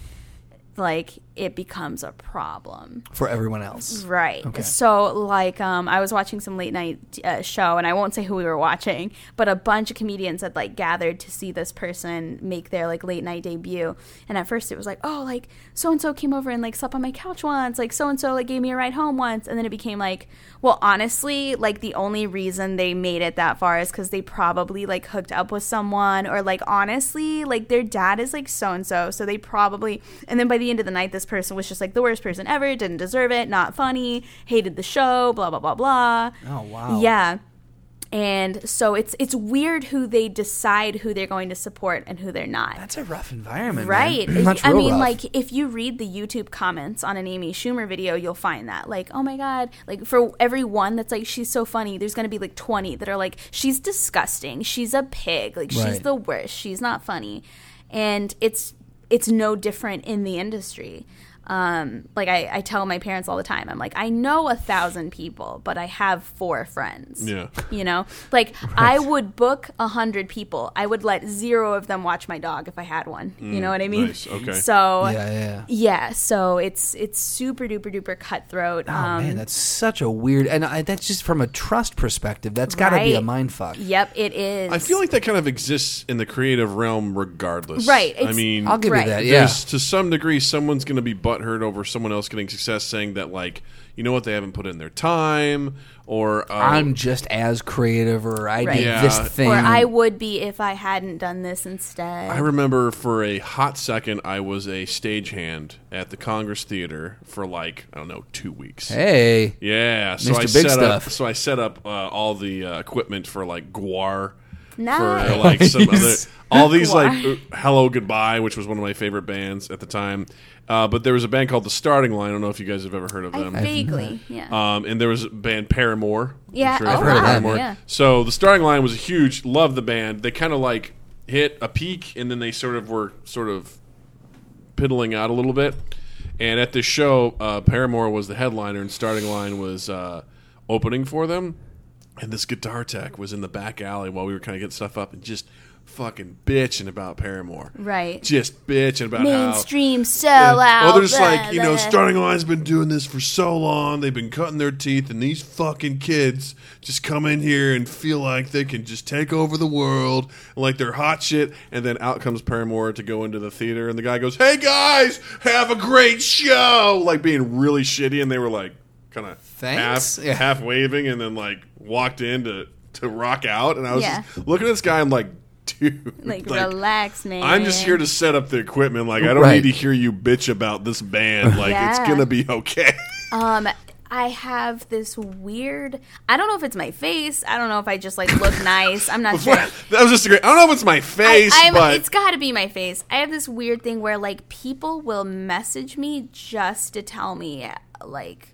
like it becomes a problem. For everyone else, Right. Okay. So, like, um, I was watching some late night uh, show, and I won't say who we were watching, but a bunch of comedians had like gathered to see this person make their like late night debut. And at first, it was like, oh, like so and so came over and like slept on my couch once, like so and so like gave me a ride home once, and then it became like, well, honestly, like the only reason they made it that far is because they probably like hooked up with someone, or like honestly, like their dad is like so and so, so they probably. And then by the end of the night, this person was just like the worst person ever, didn't deserve it, not funny, hated the show, blah blah blah blah. Oh, wow. Yeah. And so it's it's weird who they decide who they're going to support and who they're not. That's a rough environment, Right. I mean, rough. like, if you read the YouTube comments on an Amy Schumer video, you'll find that. Like, oh my God. Like, for every one that's like, she's so funny, there's going to be like 20 that are like, she's disgusting. She's a pig. Like, she's the worst. She's not funny. And it's, it's no different in the industry. Um, like I, I tell my parents all the time, I'm like, I know a thousand people, but I have four friends. Yeah. You know, like I would book a hundred people. I would let zero of them watch my dog if I had one. you know what I mean? nice. Okay. So yeah, yeah. yeah, so it's it's super duper duper cutthroat. Oh um, man, that's such a weird, and I, that's just from a trust perspective. That's got to be a mind fuck. Yep, it is. I feel like that kind of exists in the creative realm, regardless. Right, I mean, I'll give Right. you that. Yeah, to some degree someone's going to be butthurt over someone else getting success, saying that like, you know what, they haven't put in their time, or uh, I'm just as creative, or I Right. did Yeah. this thing. or I would be if I hadn't done this instead. I remember for a hot second, I was a stagehand at the Congress Theater for like I don't know two weeks. hey, Yeah, so Mr. I Big set up. So I set up uh, all the uh, equipment for like GWAR. For Nice. uh, like some other, all these like uh, Hellogoodbye, which was one of my favorite bands at the time. Uh, but there was a band called The Starting Line. I don't know if you guys have ever heard of I them. vaguely, yeah. Um, and there was a band Paramore. Yeah, sure you've oh, heard of Paramore. yeah. So the starting line was a huge. Loved the band. They kind of like hit a peak, and then they sort of were sort of piddling out a little bit. And at this show, uh, Paramore was the headliner, and starting line was uh, opening for them. And this guitar tech was in the back alley while we were kind of getting stuff up, and just fucking bitching about Paramore. Right. Just bitching about how Mainstream sellout. well, they're just blah, like, you know, blah. Starting Line's been doing this for so long. They've been cutting their teeth, and these fucking kids just come in here and feel like they can just take over the world, like they're hot shit. And then out comes Paramore to go into the theater, and the guy goes, "Hey guys, have a great show!" Like being really shitty, and they were like, kind of half Yeah. half waving, and then like walked in to to rock out. And I was Yeah. just looking at this guy, I'm like. Dude, Like, relax, man. I'm just here to set up the equipment. Like, I don't Right. need to hear you bitch about this band. Like, it's gonna be okay. Um, I have this weird. I don't know if it's my face. I don't know if I just like look nice. I'm not sure. that was just a great. I don't know if it's my face, I, I'm- but it's got to be my face. I have this weird thing where like people will message me just to tell me like w-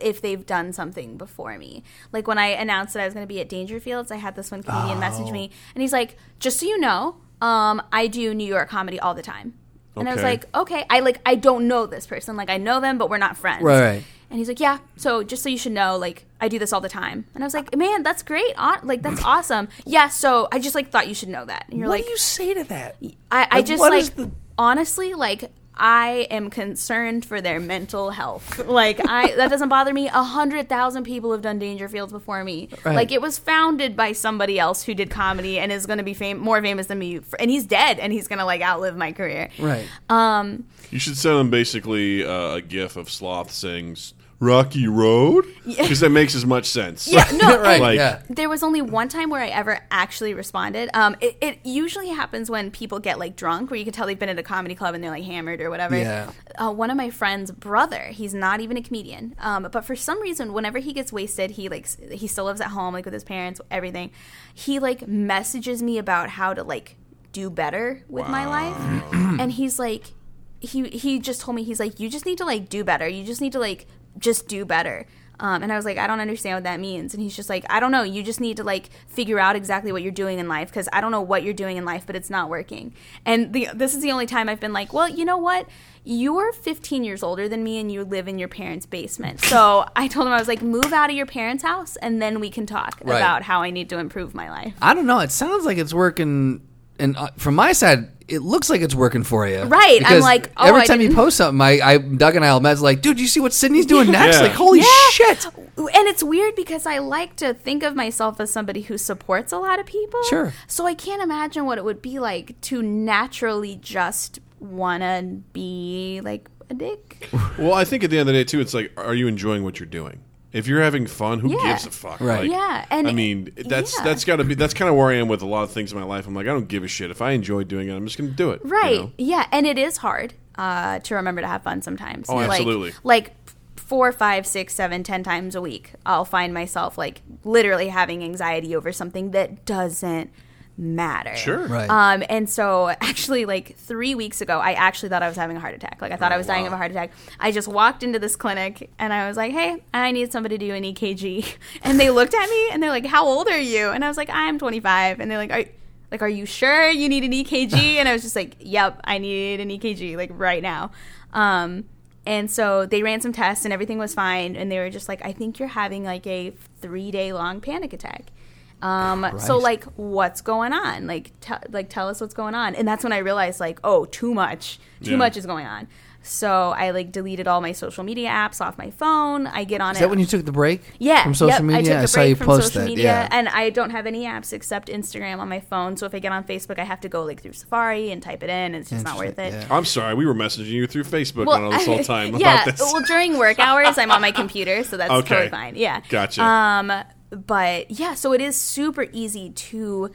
if they've done something before me. Like when I announced that I was going to be at Dangerfield's, I had this one comedian message me, and he's like, "Just so you know, um, I do New York comedy all the time." And I was like, "Okay, I like I don't know this person. Like I know them, but we're not friends." Right. And he's like, "Yeah, so just so you should know, like I do this all the time." And I was like, "Man, that's great. Like that's awesome." Yeah, so I just like thought you should know that. And you're what like, "What do you say to that? I, I Like, just like the- honestly like I am concerned for their mental health. Like I that doesn't bother me. A hundred thousand people have done Dangerfield's before me. Right. Like it was founded by somebody else who did comedy and is going to be fam- more famous than me. And he's dead, and he's going to like outlive my career. Right. Um. you should send them basically uh, a gif of Sloth saying "Rocky Road" because that makes as much sense. Yeah. No. right. and- Like- yeah. There was only one time where I ever actually responded. Um, it, it usually happens when people get like drunk, where you can tell they've been at a comedy club and they're like hammered or whatever. Yeah. Uh, one of my friend's brother, he's not even a comedian, um, but for some reason, whenever he gets wasted, he like he still lives at home, like with his parents, everything. He like messages me about how to like do better with my life, and he's like, he he just told me he's like, you just need to like do better. You just need to like just do better. Um, and I was like, I don't understand what that means. And he's just like, I don't know. You just need to like figure out exactly what you're doing in life because I don't know what you're doing in life, but it's not working. And the, this is the only time I've been like, well, you know what? You're 15 years older than me and you live in your parents' basement. So I told him, I was like, move out of your parents' house and then we can talk Right. about how I need to improve my life. I don't know. It sounds like it's working, and uh, from my side, it looks like it's working for you. Right. I'm like, oh, every I time you didn't- post something, I, I Doug and I'll mess like, dude, you see what Sydney's doing next? Yeah. Like, holy Yeah. shit! And it's weird because I like to think of myself as somebody who supports a lot of people. Sure. So I can't imagine what it would be like to naturally just want to be like a dick. Well, I think at the end of the day, too, it's like, are you enjoying what you're doing? If you're having fun, who Yeah. gives a fuck? Right. Like, Yeah, and- I mean, that's yeah. that's got to be that's kind of where I am with a lot of things in my life. I'm like, I don't give a shit. If I enjoy doing it, I'm just going to do it. you Right. know? Yeah. And it is hard uh, to remember to have fun sometimes. Oh, Like- absolutely. Like, four, five, six, seven, ten times a week, I'll find myself like literally having anxiety over something that doesn't matter. Sure. Right. Um, and so actually, like three weeks ago, I actually thought I was having a heart attack. Like I thought I was dying of a heart attack. I just walked into this clinic and I was like, "Hey, I need somebody to do an EKG." And they looked at me and they're like, "How old are you?" And I was like, "I'm 25." And they're like, "Are like, are you sure you need an EKG?" And I was just like, "Yep, I need an EKG like right now." Um, and so they ran some tests and everything was fine. And they were just like, "I think you're having like a three day long panic attack." Um, so like, what's going on? Like, t- like tell us what's going on. And that's when I realized like, oh, too much, too Yeah. much is going on. So I like deleted all my social media apps off my phone. I get on Is it. that when you took the break? yeah, From social yep, media? I took a saw break you from post social that. media, yeah. and I don't have any apps except Instagram on my phone. So if I get on Facebook, I have to go like through Safari and type it in. and It's just not worth it. Yeah. I'm sorry, we were messaging you through Facebook on all this whole time yeah, about this. well, during work hours, I'm on my computer, so that's Okay. totally fine. Yeah, Gotcha. Um, but yeah, so it is super easy to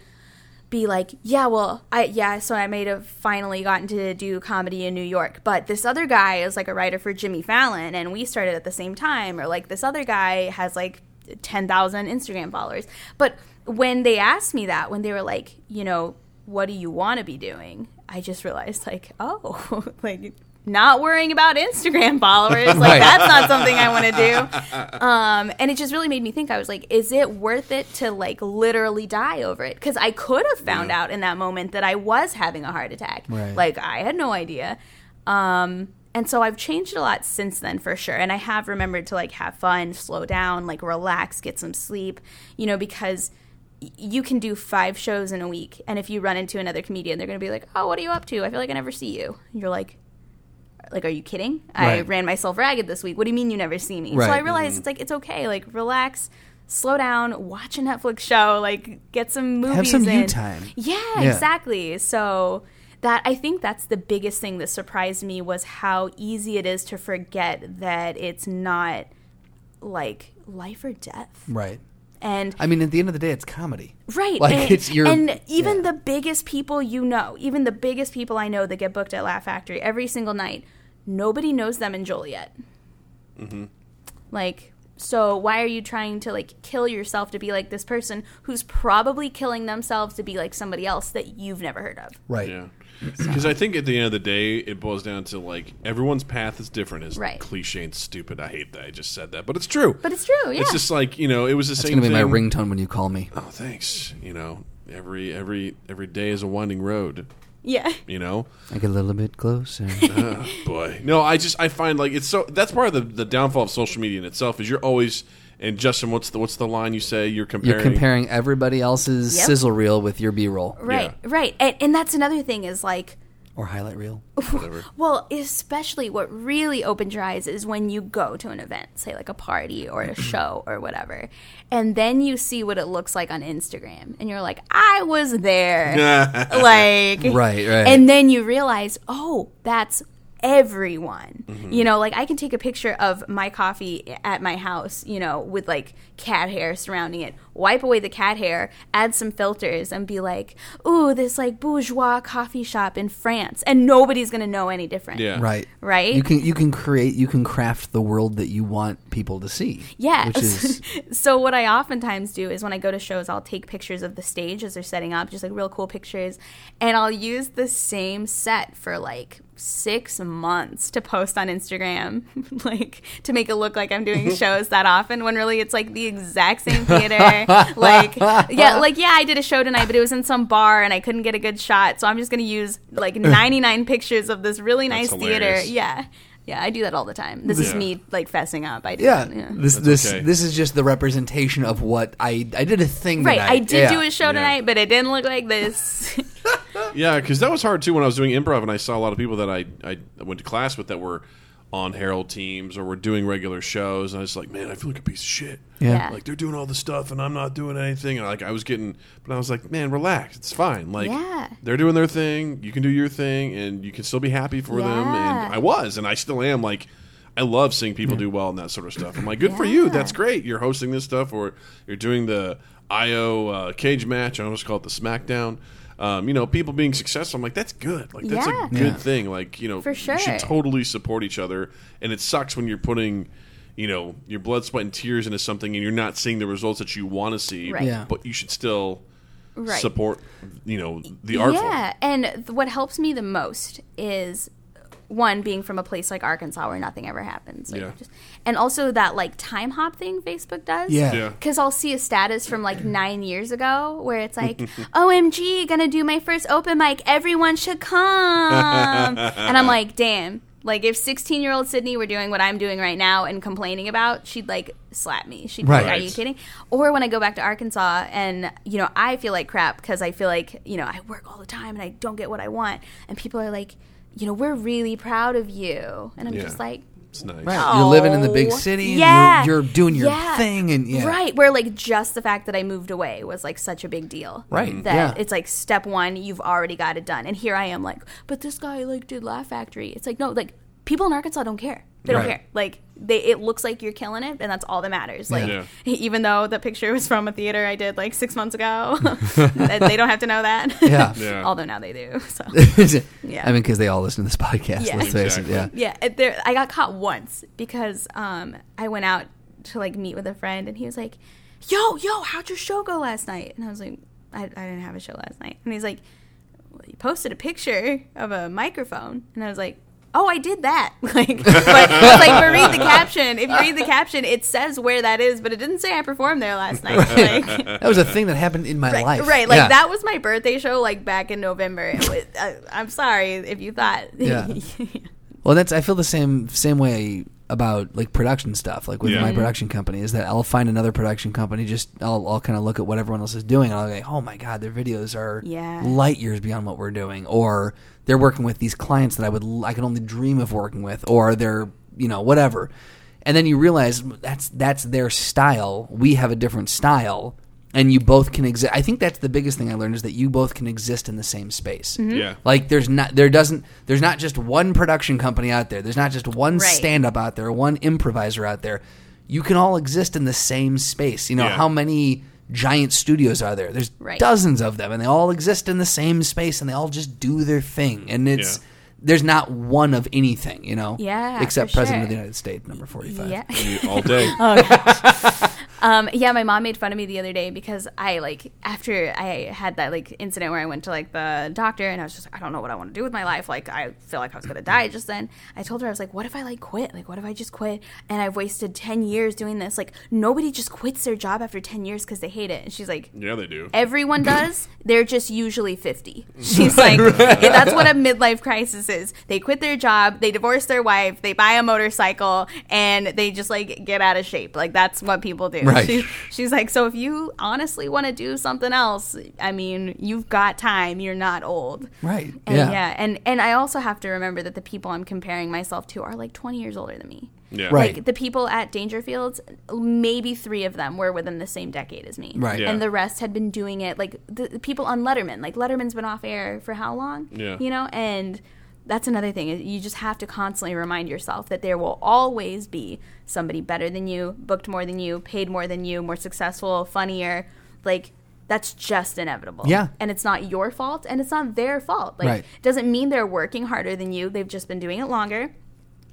be like, yeah, well, I yeah, so I may have finally gotten to do comedy in New York, but this other guy is like a writer for Jimmy Fallon, and we started at the same time, or like this other guy has like ten thousand Instagram followers. But when they asked me that, when they were like, you know, what do you want to be doing? I just realized like, oh, like not worrying about Instagram followers, like Right. that's not something I want to do. Um, and it just really made me think. I was like, is it worth it to like literally die over it? Because I could have found Yeah. out in that moment that I was having a heart attack. Right. Like I had no idea. Um, and so I've changed a lot since then for sure. And I have remembered to like have fun, slow down, like relax, get some sleep, you know, because you can do five shows in a week, and if you run into another comedian, they're going to be like, "Oh, what are you up to? I feel like I never see you." And you're like, "Like, are you kidding? I ran myself ragged this week. What do you mean you never see me?" So I realized mm-hmm. it's like it's okay. Like, relax, slow down, watch a Netflix show, like get some movies. Have some you in. time. Yeah, Yeah. exactly. So that I think that's the biggest thing that surprised me was how easy it is to forget that it's not like life or death. Right. And I mean, at the end of the day, it's comedy. right, Like, and, it's your- and even yeah. the biggest people you know, even the biggest people I know that get booked at Laugh Factory every single night, nobody knows them in Joliet. Mm-hmm. Like, so why are you trying to like kill yourself to be like this person who's probably killing themselves to be like somebody else that you've never heard of? Right. Yeah. Because I think at the end of the day, it boils down to like everyone's path is different. Is Right. cliche and stupid. I hate that I just said that, but it's true. But it's true, yeah. It's just like you know, it was the It's same gonna be thing. my ringtone when you call me. Oh, thanks. You know, every every every day is a winding road. Yeah. You know, I get a little bit closer. Ah, boy. No, I just I find like it's so that's part of the, the downfall of social media in itself is you're always and Justin, what's the what's the line you say you're comparing? You're comparing everybody else's Yep. sizzle reel with your B-roll Right, Yeah. right. And, and that's another thing is like, or highlight reel. whatever. well, especially what really opens your eyes is when you go to an event, say like a party or a show or whatever, and then you see what it looks like on Instagram, and you're like, I was there. like, Right, right. And then you realize, oh, that's everyone. Mm-hmm. You know, like I can take a picture of my coffee at my house, you know, with like cat hair surrounding it, wipe away the cat hair, add some filters, and be like, ooh, this like bourgeois coffee shop in France. And nobody's going to know any different. Yeah. Right. Right? You can you can create you can craft the world that you want people to see. Yeah. Which is so what I oftentimes do is when I go to shows, I'll take pictures of the stage as they're setting up, just like real cool pictures, and I'll use the same set for like six months to post on Instagram, like to make it look like I'm doing shows that often. When really it's like the exact same theater. like yeah, like yeah, I did a show tonight, but it was in some bar and I couldn't get a good shot, so I'm just gonna use like 99 pictures of this really nice theater. Yeah. Yeah, I do that all the time. This is Yeah. me like fessing up. I do yeah. that, yeah. This That's this okay. this is just the representation of what I I did a thing Right, tonight. I did Yeah. do a show Yeah. tonight, but it didn't look like this. Yeah, because that was hard too when I was doing improv, and I saw a lot of people that I I went to class with that were on Herald teams or we're doing regular shows, and I was like, man, I feel like a piece of shit. Yeah. Yeah. Like they're doing all the stuff, and I'm not doing anything. And like I was getting, but I was like, man, relax, it's fine. Like Yeah. they're doing their thing, you can do your thing, and you can still be happy for them. And I was, and I still am. Like I love seeing people do well and that sort of stuff. I'm like, good for you. That's great. You're hosting this stuff, or you're doing the IO uh, cage match. I almost call it the SmackDown. Um, you know, people being successful. I'm like, that's good. Like that's Yeah. a good Yeah. thing. Like you know, For you should totally support each other. And it sucks when you're putting, you know, your blood, sweat, and tears into something, and you're not seeing the results that you want to see. Right. Yeah. But you should still Right. support, you know, the art form. yeah, and th- what helps me the most is one being from a place like Arkansas where nothing ever happens. Like, Yeah. just- and also that like time hop thing Facebook does. Yeah. Yeah. Because I'll see a status from like nine years ago where it's like, OMG, gonna do my first open mic. Everyone should come. and I'm like, damn. Like, if 16 year old Sydney were doing what I'm doing right now and complaining about, she'd like slap me. She'd Right. be like, Are you kidding? Or when I go back to Arkansas and, you know, I feel like crap because I feel like, you know, I work all the time and I don't get what I want. And people are like, you know, we're really proud of you. And I'm Yeah. just like, It's nice. Right. You're living in the big Oh, city. Yeah, you're, you're doing your yeah. thing, and yeah, Right, where like just the fact that I moved away was like such a big deal. Right, That yeah. it's like step one, you've already got it done. And here I am like, but this guy like did Laugh Factory. It's like, no, like people in Arkansas don't care. They don't Right. care. Like they it looks like you're killing it and that's all that matters. Like Yeah. even though the picture was from a theater I did like six months ago. they don't have to know that. Yeah. Yeah. Although now they do. So Yeah. I mean, because they all listen to this podcast. Yeah. Let's face it. Exactly. Yeah. yeah, there, I got caught once because um, I went out to like meet with a friend, and he was like, "Yo, yo, how'd your show go last night?" And I was like, "I, I didn't have a show last night." And he's like, well, "You posted a picture of a microphone," and I was like. Oh, I did that. Like, but I was like, but read the caption. If you read the caption, it says where that is, but it didn't say I performed there last night. Like, That was a thing that happened in my right, life. right. Like Yeah. that was my birthday show, like back in November. It was, I, I'm sorry if you thought. Yeah. Well, that's I feel the same same way about like production stuff, like with Yeah. my production company, is that I'll find another production company. Just I'll, I'll kind of look at what everyone else is doing, and I'll go, oh my god, their videos are Yeah. light years beyond what we're doing, or they're working with these clients that I would I could only dream of working with, or they're you know whatever, and then you realize that's that's their style. We have a different style. And you both can exist. I think that's the biggest thing I learned is that you both can exist in the same space. Mm-hmm. Yeah. Like there's not there doesn't there's not just one production company out there. There's not just one Right. stand up out there, one improviser out there. You can all exist in the same space. You know, Yeah. how many giant studios are there? There's Right. dozens of them and they all exist in the same space and they all just do their thing. And it's Yeah. there's not one of anything, you know? Yeah, Except for President sure. of the United States, number forty five. Yeah. All day. Oh, Um, yeah, my mom made fun of me the other day because I like after I had that like incident where I went to like the doctor and I was just like, I don't know what I want to do with my life. Like I feel like I was gonna die just then. I told her I was like, what if I like quit? Like what if I just quit and I've wasted ten years doing this? Like nobody just quits their job after ten years because they hate it. And she's like, Yeah, they do. Everyone does. They're just usually 50. She's like, "Yeah, that's what a midlife crisis is. They quit their job, they divorce their wife, they buy a motorcycle, and they just like get out of shape. Like, that's what people do. Right. She, she's like, so if you honestly want to do something else, I mean, you've got time. You're not old. Right. And yeah. yeah. And, and I also have to remember that the people I'm comparing myself to are like 20 years older than me. Yeah. Right. Like the people at Dangerfield's, maybe three of them were within the same decade as me. Right. Yeah. And the rest had been doing it like the, the people on Letterman. Like Letterman's been off air for how long? Yeah. You know, and that's another thing. You just have to constantly remind yourself that there will always be somebody better than you, booked more than you, paid more than you, more successful, funnier. Like that's just inevitable. Yeah. And it's not your fault and it's not their fault. Like Right. it doesn't mean they're working harder than you. They've just been doing it longer.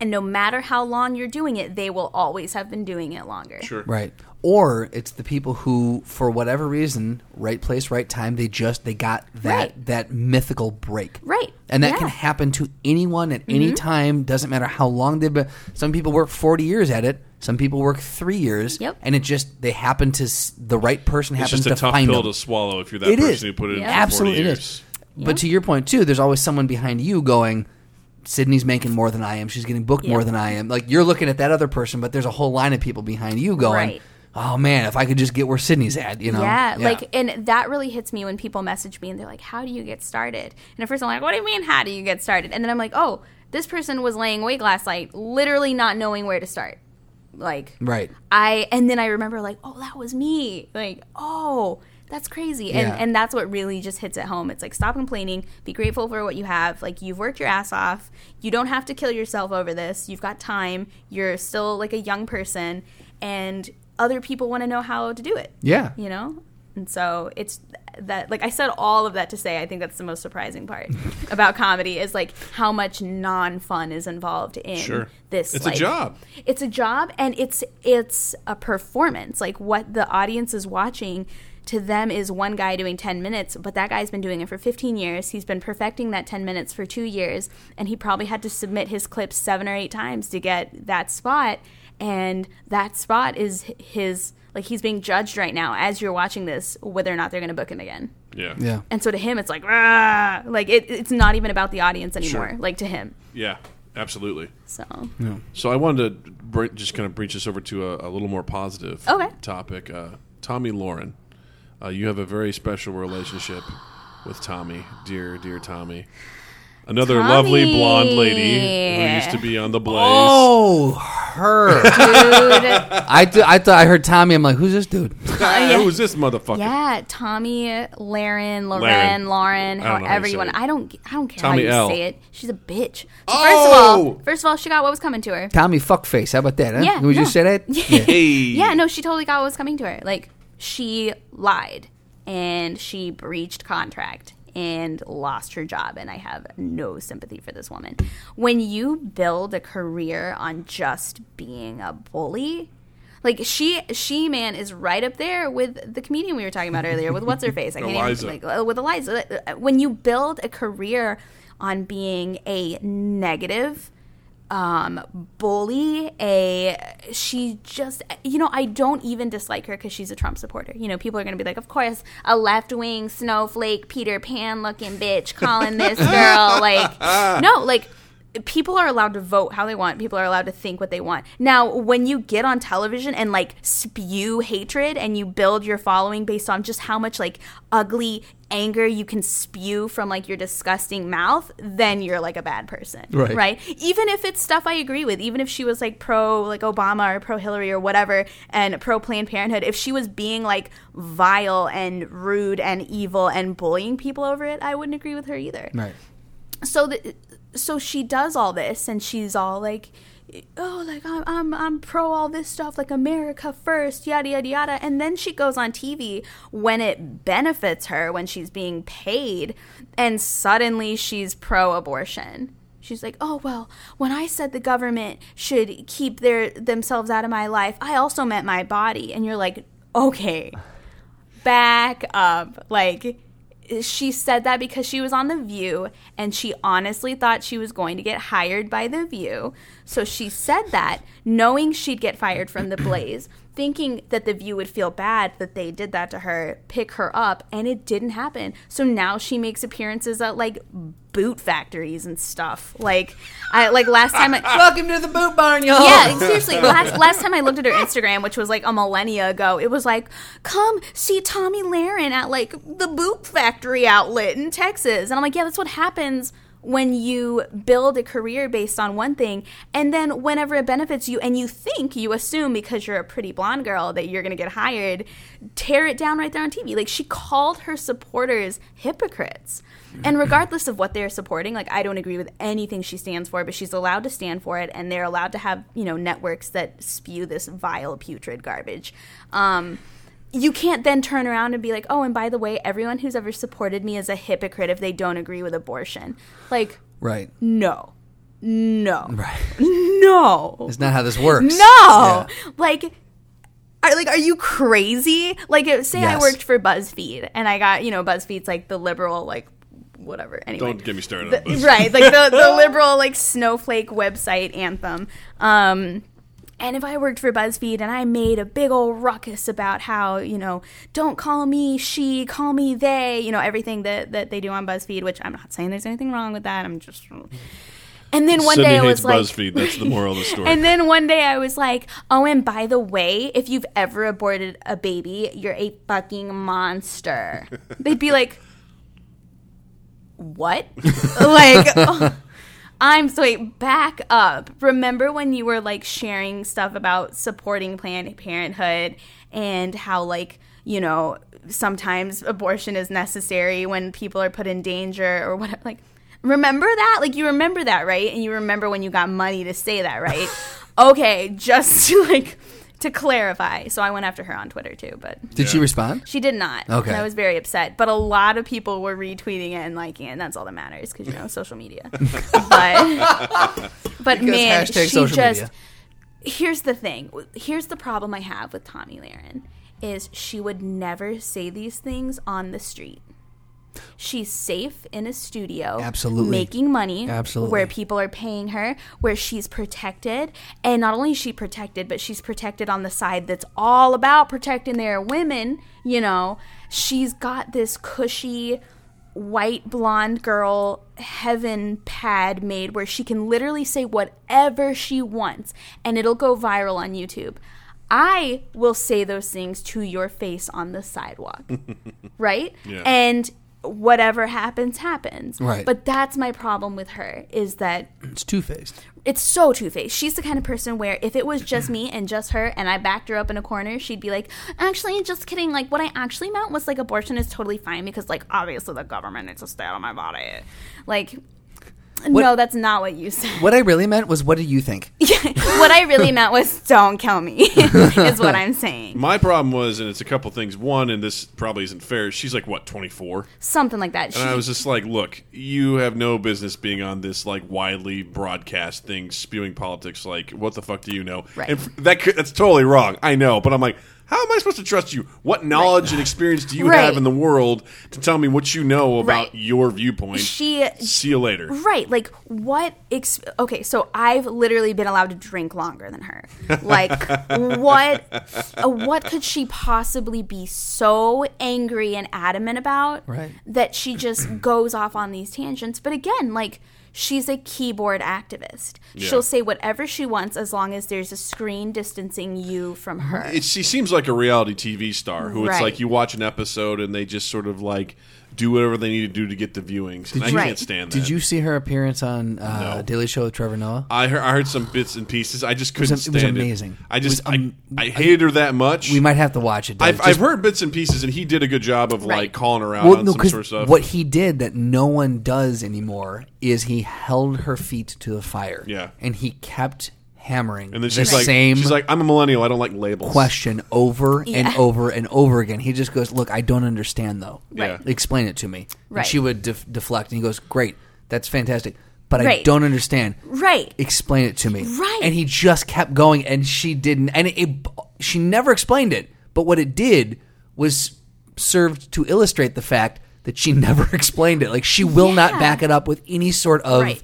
And no matter how long you're doing it, they will always have been doing it longer. Sure. Right. Or it's the people who, for whatever reason, right place, right time, they just they got that Right. that mythical break. Right. And that Yeah. Mm-hmm. can happen to anyone at any time. Doesn't matter how long they've been. Some people work forty years at it. Some people work three years. Yep. And it just they happen to the right person happens It's happens just a to tough find pill them. to swallow if you're that It person is. who put it in Yeah. for 40 Absolutely it years. is. But to your point too, there's always someone behind you going. Sydney's making more than I am. She's getting booked more than I am. Like you're looking at that other person, but there's a whole line of people behind you going, Right. "Oh man, if I could just get where Sydney's at," you know? Yeah, like, and that really hits me when people message me and they're like, "How do you get started?" And at first I'm like, "What do you mean? How do you get started?" And then I'm like, "Oh, this person was laying awake last night, literally not knowing where to start." Like, right. I, and then I remember like, "Oh, that was me." Like, "Oh." That's crazy. And Yeah. and that's what really just hits at home. It's like stop complaining, be grateful for what you have. Like you've worked your ass off. You don't have to kill yourself over this. You've got time. You're still like a young person and other people want to know how to do it Yeah. you know and so it's that like i said all of that to say i think that's the most surprising part about comedy is like how much non-fun is involved in Sure. this It's a job. it's a job and it's it's a performance like what the audience is watching to them is one guy doing 10 minutes but that guy's been doing it for 15 years he's been perfecting that 10 minutes for two years and he probably had to submit his clips seven or eight times to get that spot and that spot is his like he's being judged right now as you're watching this whether or not they're going to book him again Yeah. Yeah. and so to him it's like "Rah!" like it, it's not even about the audience anymore Sure. like to him Yeah. Absolutely. so yeah. So I wanted to br- just kind of breach this over to a, a little more positive Okay. topic. Uh, Tomi Lahren, uh, you have a very special relationship with Tomi, dear, dear Tommy. Another lovely blonde lady who used to be on the Blaze. Oh, her. dude I, th- I thought I heard Tommy. I'm like, who's this dude? Who is this motherfucker? Yeah, Tommy, Laren, Loren, Laren. Lauren, I don't know how you however say you want. it. I don't. I don't care Tommy how you L. say it. She's a bitch. So Oh! First of all, oh! first of all, she got what was coming to her. Tommy Fuckface. How about that? Huh? Yeah, Would you no. say that? Hey. Yeah, no, she totally got what was coming to her. Like she lied and she breached contract and lost her job and I have no sympathy for this woman. When you build a career on just being a bully, like she she man is right up there with the comedian we were talking about earlier with what's her face. I can't Iliza. even like uh, with Iliza. When you build a career on being a negative um bully a she just you know i don't even dislike her because she's a trump supporter. You know people are gonna be like of course a left-wing snowflake peter pan looking bitch calling this girl like no like people are allowed to vote how they want. People are allowed to think what they want. Now, when you get on television and like spew hatred and you build your following based on just how much like ugly anger you can spew from like your disgusting mouth, then you're like a bad person. Right. Right. Even if it's stuff I agree with, even if she was like pro like Obama or pro Hillary or whatever and pro Planned Parenthood, if she was being like vile and rude and evil and bullying people over it, I wouldn't agree with her either Right. so the, so she does all this and she's all like oh like I'm, I'm i'm pro all this stuff like america first yada yada yada. And then she goes on tv when it benefits her when she's being paid and suddenly she's pro abortion she's like oh well when i said the government should keep their themselves out of my life i also meant my body. And you're like okay back up. Like, she said that because she was on The View and she honestly thought she was going to get hired by The View. So she said that knowing she'd get fired from The Blaze, thinking that The View would feel bad that they did that to her, pick her up, and it didn't happen. So now she makes appearances at like boot factories and stuff. Like, I like last time I. Welcome to the boot barn, y'all. Yeah, seriously. Last last time I looked at her Instagram, which was like a millennia ago, it was like, "Come see Tomi Lahren at like the Boot Factory outlet in Texas," and I'm like, "Yeah, that's what happens." When you build a career based on one thing, and then whenever it benefits you, and you think, you assume because you're a pretty blonde girl that you're gonna get hired, tear it down right there on TV. Like she called her supporters hypocrites. And regardless of what they're supporting, like I don't agree with anything she stands for, but she's allowed to stand for it, and they're allowed to have you know networks that spew this vile, putrid garbage. Um, you can't then turn around and be like, oh, and by the way, everyone who's ever supported me is a hypocrite if they don't agree with abortion. Like, Right. no, no, Right. no. It's not how this works. No, Yeah. like, are like, are you crazy? Like, say I worked for BuzzFeed and I got, you know, BuzzFeed's like the liberal, like, whatever. Anyway, Don't get me started The- on this. right, like the the liberal, like snowflake website anthem. Um, and if I worked for BuzzFeed and I made a big old ruckus about how, you know, don't call me she, call me they, you know, everything that, that they do on BuzzFeed, which I'm not saying there's anything wrong with that. I'm just. And then one Sydney day I was like, BuzzFeed. That's the moral of the story. and then one day I was like, oh, and by the way, if you've ever aborted a baby, you're a fucking monster. They'd be like, what? like, oh, I'm so wait, back up. Remember when you were like sharing stuff about supporting Planned Parenthood and how, like, you know, sometimes abortion is necessary when people are put in danger or whatever? Like, remember that? Like, you remember that, right? And you remember when you got money to say that, right? okay, just to like to clarify. So I went after her on Twitter too, but Did she respond? she did not. Okay. And I was very upset. But a lot of people were retweeting it and liking it, and that's all that matters because, you know, social media. but but Because man, hashtag she social just. media. Here's the thing. Here's the problem I have with Tomi Lahren is she would never say these things on the street. She's safe in a studio, Absolutely. making money, Absolutely. where people are paying her, where she's protected, and not only is she protected, but she's protected on the side that's all about protecting their women. You know, she's got this cushy white blonde girl heaven pad made where she can literally say whatever she wants, and it'll go viral on YouTube. I will say those things to your face on the sidewalk, right? Yeah. And whatever happens happens Right. but that's my problem with her is that It's two faced. it's so two-faced she's the kind of person where if it was just me and just her and i backed her up in a corner she'd be like actually just kidding like what i actually meant was like abortion is totally fine because like obviously the government needs to stay out of my body like no that's not what you said What I really meant was, what do you think? what i really meant was don't kill me is what i'm saying My problem was, and it's a couple things. One, and this probably isn't fair. She's like what, twenty four? something like that And I was just like, look, you have no business being on this like widely broadcast thing, spewing politics. Like, what the fuck do you know? Right. And f- that could, that's totally wrong. I know, but I'm like, how am I supposed to trust you? What knowledge and experience do you Right. have in the world to tell me what you know about Right. your viewpoint? She- See you later. Right. Like, what? Ex- okay, so I've literally been allowed to drink longer than her. Like, what? uh, What could she possibly be so angry and adamant about? Right. That she just goes off on these tangents. But again, like, she's a keyboard activist. Yeah. She'll say whatever she wants as long as there's a screen distancing you from her. It, she seems like a reality TV star who it's like you watch an episode and they just sort of like do whatever they need to do to get the viewings. And I you- can't Right. stand that. Did you see her appearance on uh, No. Daily Show with Trevor Noah? I heard, I heard some bits and pieces. I just couldn't was- it was stand amazing. I It just was, um, I, I hated her that much. We might have to watch it. Dave. I've, Just- I've heard bits and pieces, and he did a good job of like Right. calling her out well, on no, some 'cause sort of stuff. what he did that no one does anymore is he held her feet to the fire. Yeah. and he kept hammering and then the she's like, same she's like, I'm a millennial. I don't like labels. question over and Yeah. over and over again. He just goes, "Look, I don't understand though. Right. Explain it to me." And Right. she would def- deflect, and he goes, "Great, that's fantastic." But I Right. don't understand. right. Explain it to me. Right. And he just kept going, and she didn't. And it, it- she never explained it. But what it did was served to illustrate the fact that she never explained it. Like she will not Yeah. back it up with any sort of Right.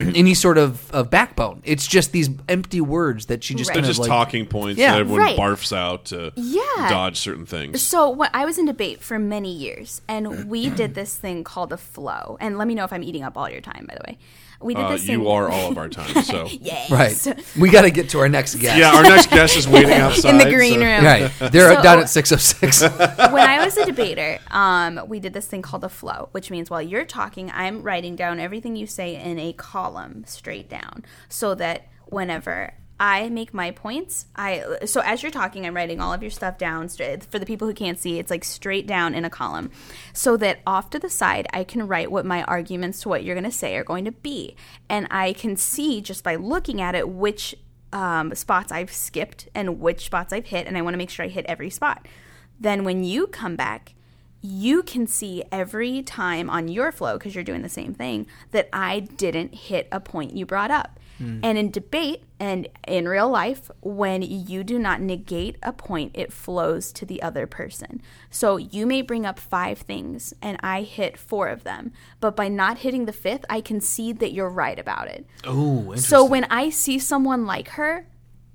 any sort of, of backbone. It's just these empty words that she just Right. kind of just like, talking points Yeah. that everyone Right. barfs out to Yeah. dodge certain things. So what I was in debate for many years, and we did this thing called a flow. And let me know if I'm eating up all your time, by the way. We did Uh, this thing. you are all of our time. So yes. Right. We got to get to our next guest. yeah, our next guest is waiting outside in the green so- room. Right. They're So- down at 606. when I was a debater, um, we did this thing called a flow, which means while you're talking, I'm writing down everything you say in a column straight down, so that whenever I make my points, I so as you're talking, I'm writing all of your stuff down. Straight for the people who can't see, it's like straight down in a column, so that off to the side, I can write what my arguments to what you're going to say are going to be, and I can see just by looking at it which um, spots I've skipped and which spots I've hit, and I want to make sure I hit every spot. Then when you come back, you can see every time on your flow, because you're doing the same thing, that I didn't hit a point you brought up. Mm. And in debate and in real life, when you do not negate a point, it flows to the other person. So you may bring up five things and I hit four of them, but by not hitting the fifth, I concede that you're right about it. oh, So when I see someone like her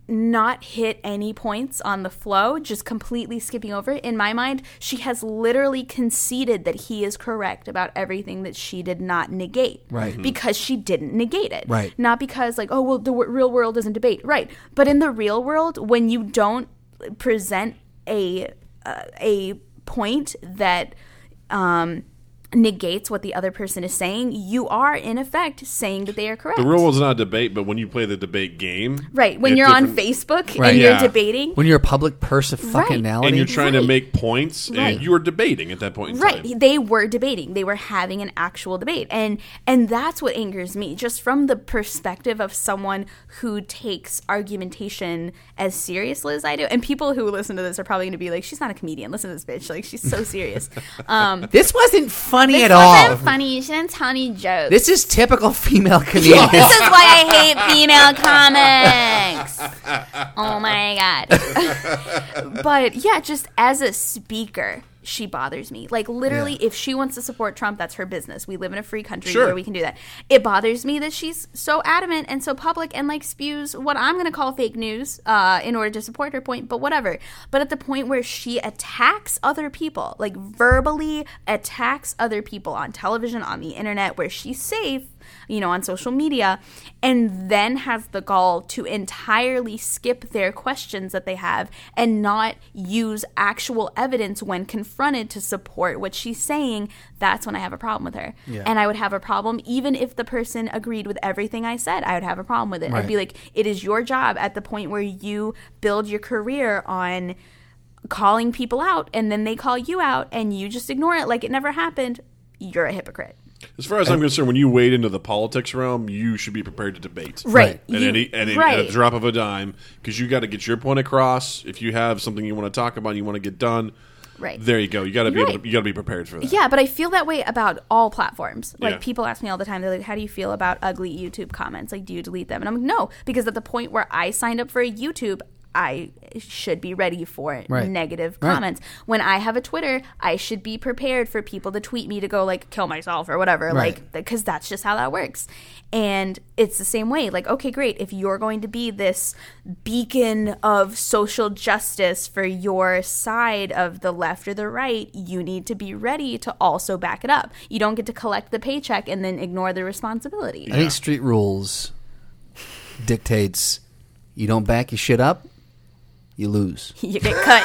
not hit any points on the flow, just completely skipping over it, in my mind, she has literally conceded that he is correct about everything that she did not negate. Right. Because she didn't negate it. Right. Not because, like, oh, well, the w- real world isn't debate. Right. But in the real world, when you don't present a, uh, a point that, um, negates what the other person is saying, you are in effect saying that they are correct. The real world's not a debate, but when you play the debate game, Right. When you're on. Facebook Right. and you're Yeah. debating. when you're a public personality, Right. and you're trying to make points, Right. and you are debating at that point in Right. time. They were debating. They were having an actual debate. And and that's what angers me. Just from the perspective of someone who takes argumentation as seriously as I do. And people who listen to this are probably gonna be like, She's not a comedian. Listen to this bitch. Like she's so serious. Um This wasn't funny this at all. funny. She didn't tell any jokes. This is typical female comedians. This is why I hate female comics. Oh my god. but yeah, just as a speaker, she bothers me. Like literally, Yeah. if she wants to support Trump, that's her business. We live in a free country Sure. where we can do that. It bothers me that she's so adamant and so public and like spews what I'm going to call fake news uh, in order to support her point. But whatever. But at the point where she attacks other people, like verbally attacks other people on television, on the internet, where she's safe you know, on social media, and then has the gall to entirely skip their questions that they have and not use actual evidence when confronted to support what she's saying, that's when I have a problem with her. Yeah. And I would have a problem even if the person agreed with everything I said, I would have a problem with it. Right. I'd be like, it is your job at the point where you build your career on calling people out and then they call you out and you just ignore it like it never happened. You're a hypocrite. As far as I'm concerned, when you wade into the politics realm, you should be prepared to debate. Right. At You- any, at, any, right. at a drop of a dime, because you got to get your point across. If you have something you want to talk about, and you want to get done. Right. There you go. You got to be You're able to, you got to be prepared for that. Yeah, but I feel that way about all platforms. Like Yeah. people ask me all the time, they're like, "How do you feel about ugly YouTube comments? Like, do you delete them?" And I'm like, "No," because at the point where I signed up for a YouTube, I should be ready for Right. negative Right. comments. When I have a Twitter, I should be prepared for people to tweet me to go like kill myself or whatever, Right. like because that's just how that works. And it's the same way. Like, okay, great. If you're going to be this beacon of social justice for your side of the left or the right, you need to be ready to also back it up. You don't get to collect the paycheck and then ignore the responsibility. I think street rules dictates you don't back your shit up, you lose. you get cut,